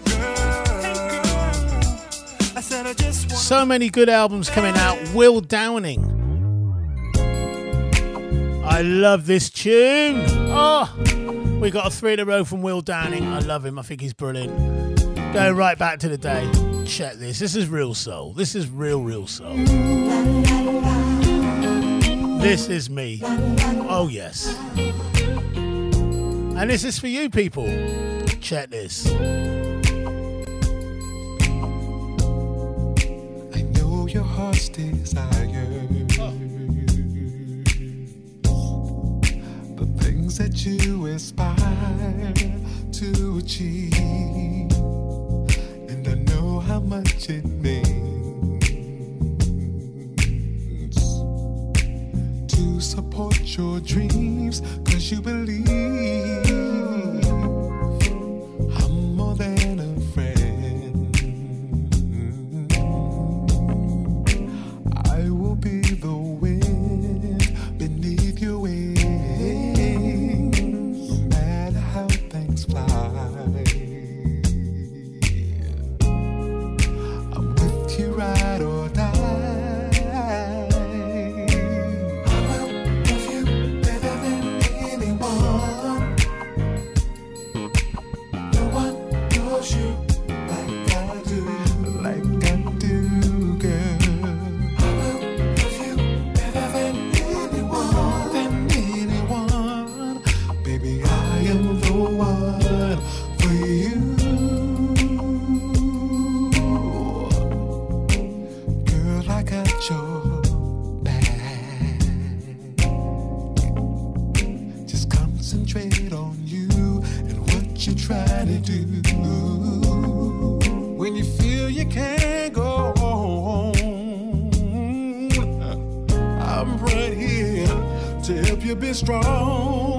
So many good albums coming out. Will Downing. I love this tune. Oh, we got a three in a row from Will Downing. I love him. I think he's brilliant. Go right back to the day. Check this. This is real soul. This is real, real soul. This is me. Oh, yes. And this is for you people. Check this. I know your heart's desire. Oh. The things that you aspire to achieve. help you be strong.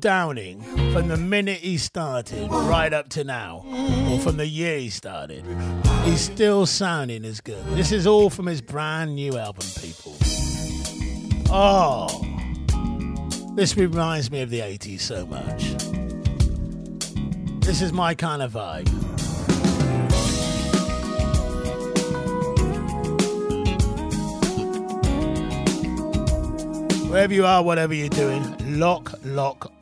Downing, from the minute he started right up to now, or from the year he started, he's still sounding as good. This is all from his brand new album, people. Oh, this reminds me of the 80s so much. This is my kind of vibe. Wherever you are, whatever you're doing, lock, lock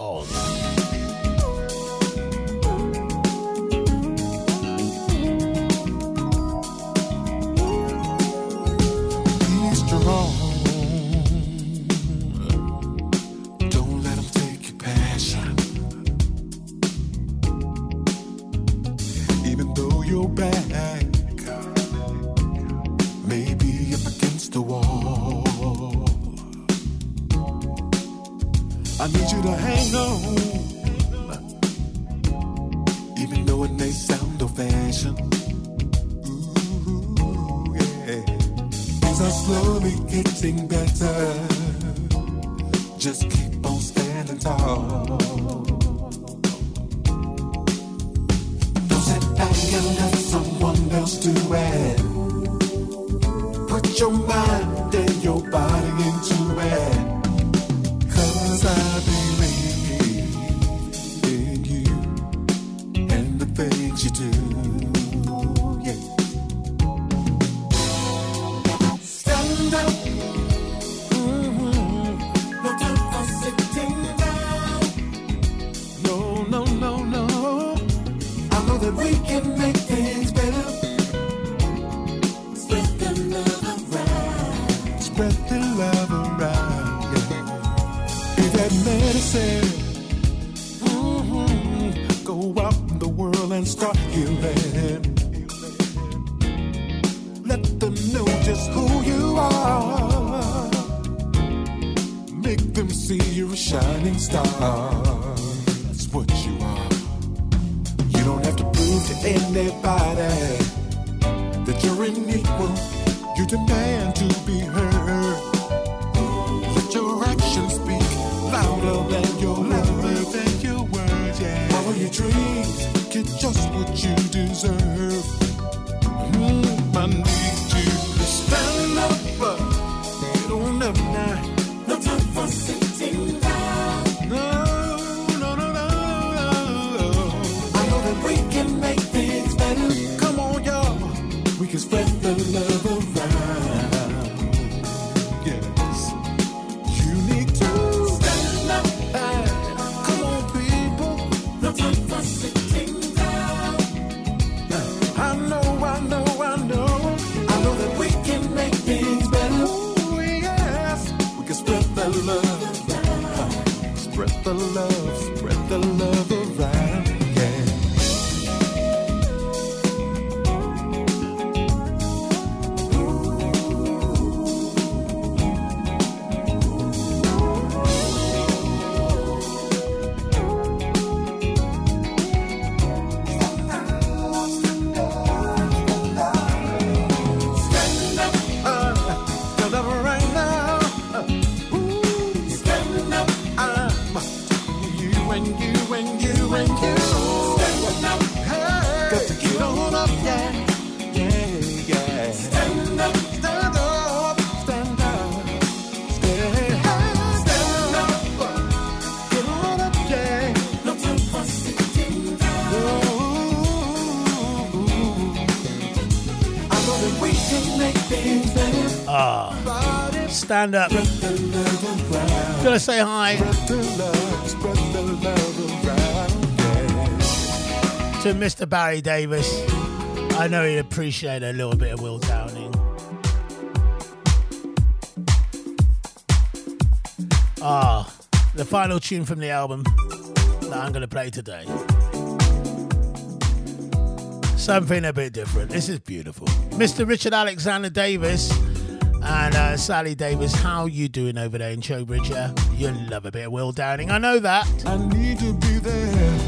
know that we can make things better. Spread the love around. Spread the love around. Yeah. Be that medicine. Mhm. Go out in the world and start healing. Let them know just who you are. Make them see you're a shining star. Anybody that you're an equal. You demand to be heard. Stand up. Gonna say hi to Mr. Barry Davis. I know he'd appreciate a little bit of Will Downing. Ah, the final tune from the album that I'm gonna play today. Something a bit different. This is beautiful. Mr. Richard Alexander Davis and uh, Sally Davis, how you doing over there in Trowbridge? Yeah? You love a bit of Will Downing. I know that. I need to be there.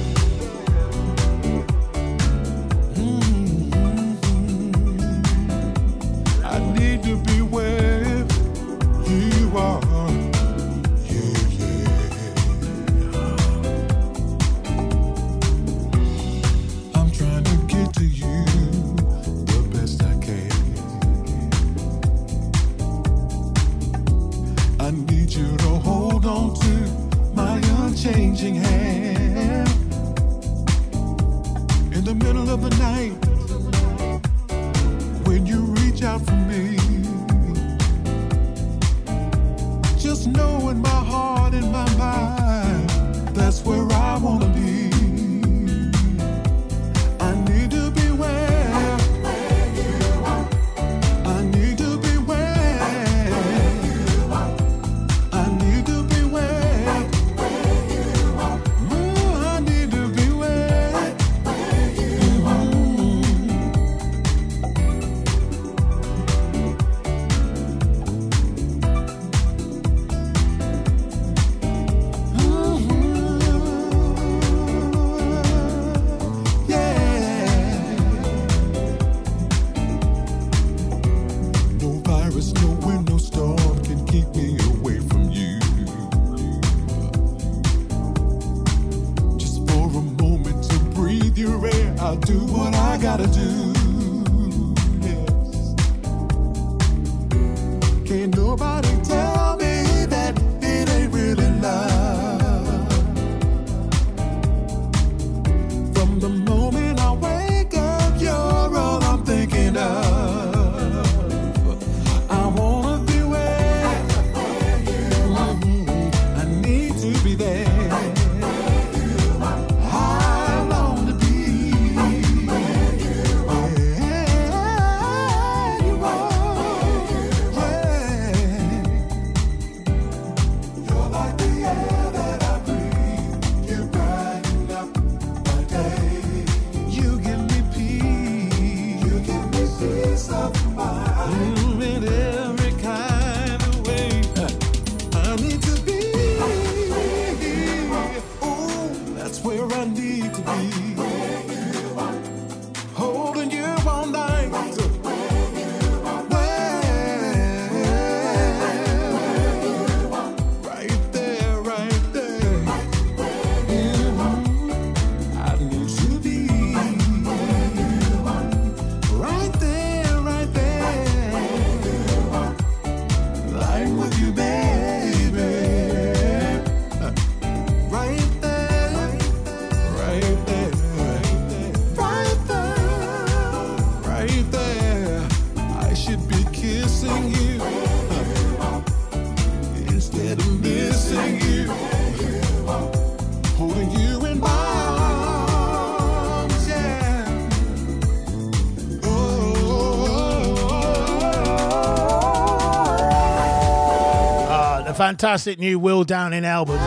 Fantastic new Will Downing album.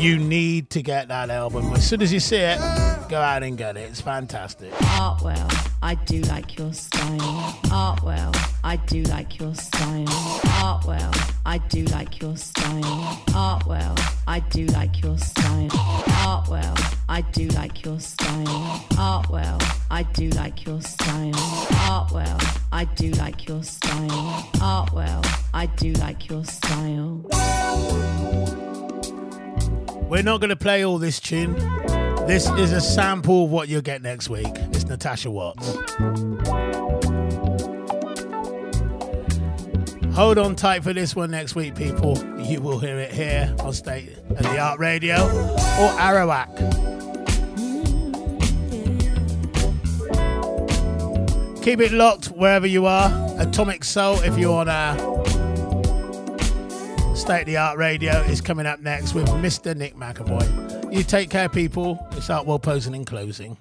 You need to get that album. As soon as you see it, go out and get it. It's fantastic. Artwell, I do like your style. Artwell, I do like your style. Artwell, I do like your style. Artwell, I do like your style. Artwell, I do like your style. Artwell, I do like your style. Artwell, I do like your style. Artwell, I do like your style. We're not going to play all this tune. This is a sample of what you'll get next week. It's Natasha Watts. Hold on tight for this one next week, people. You will hear it here on State of the Art Radio or Arawak. Keep it locked wherever you are. Atomic Soul, if you're on uh, State of the Art Radio, is coming up next with Mr. Nick McAvoy. You take care, people. It's Artwell posing in closing.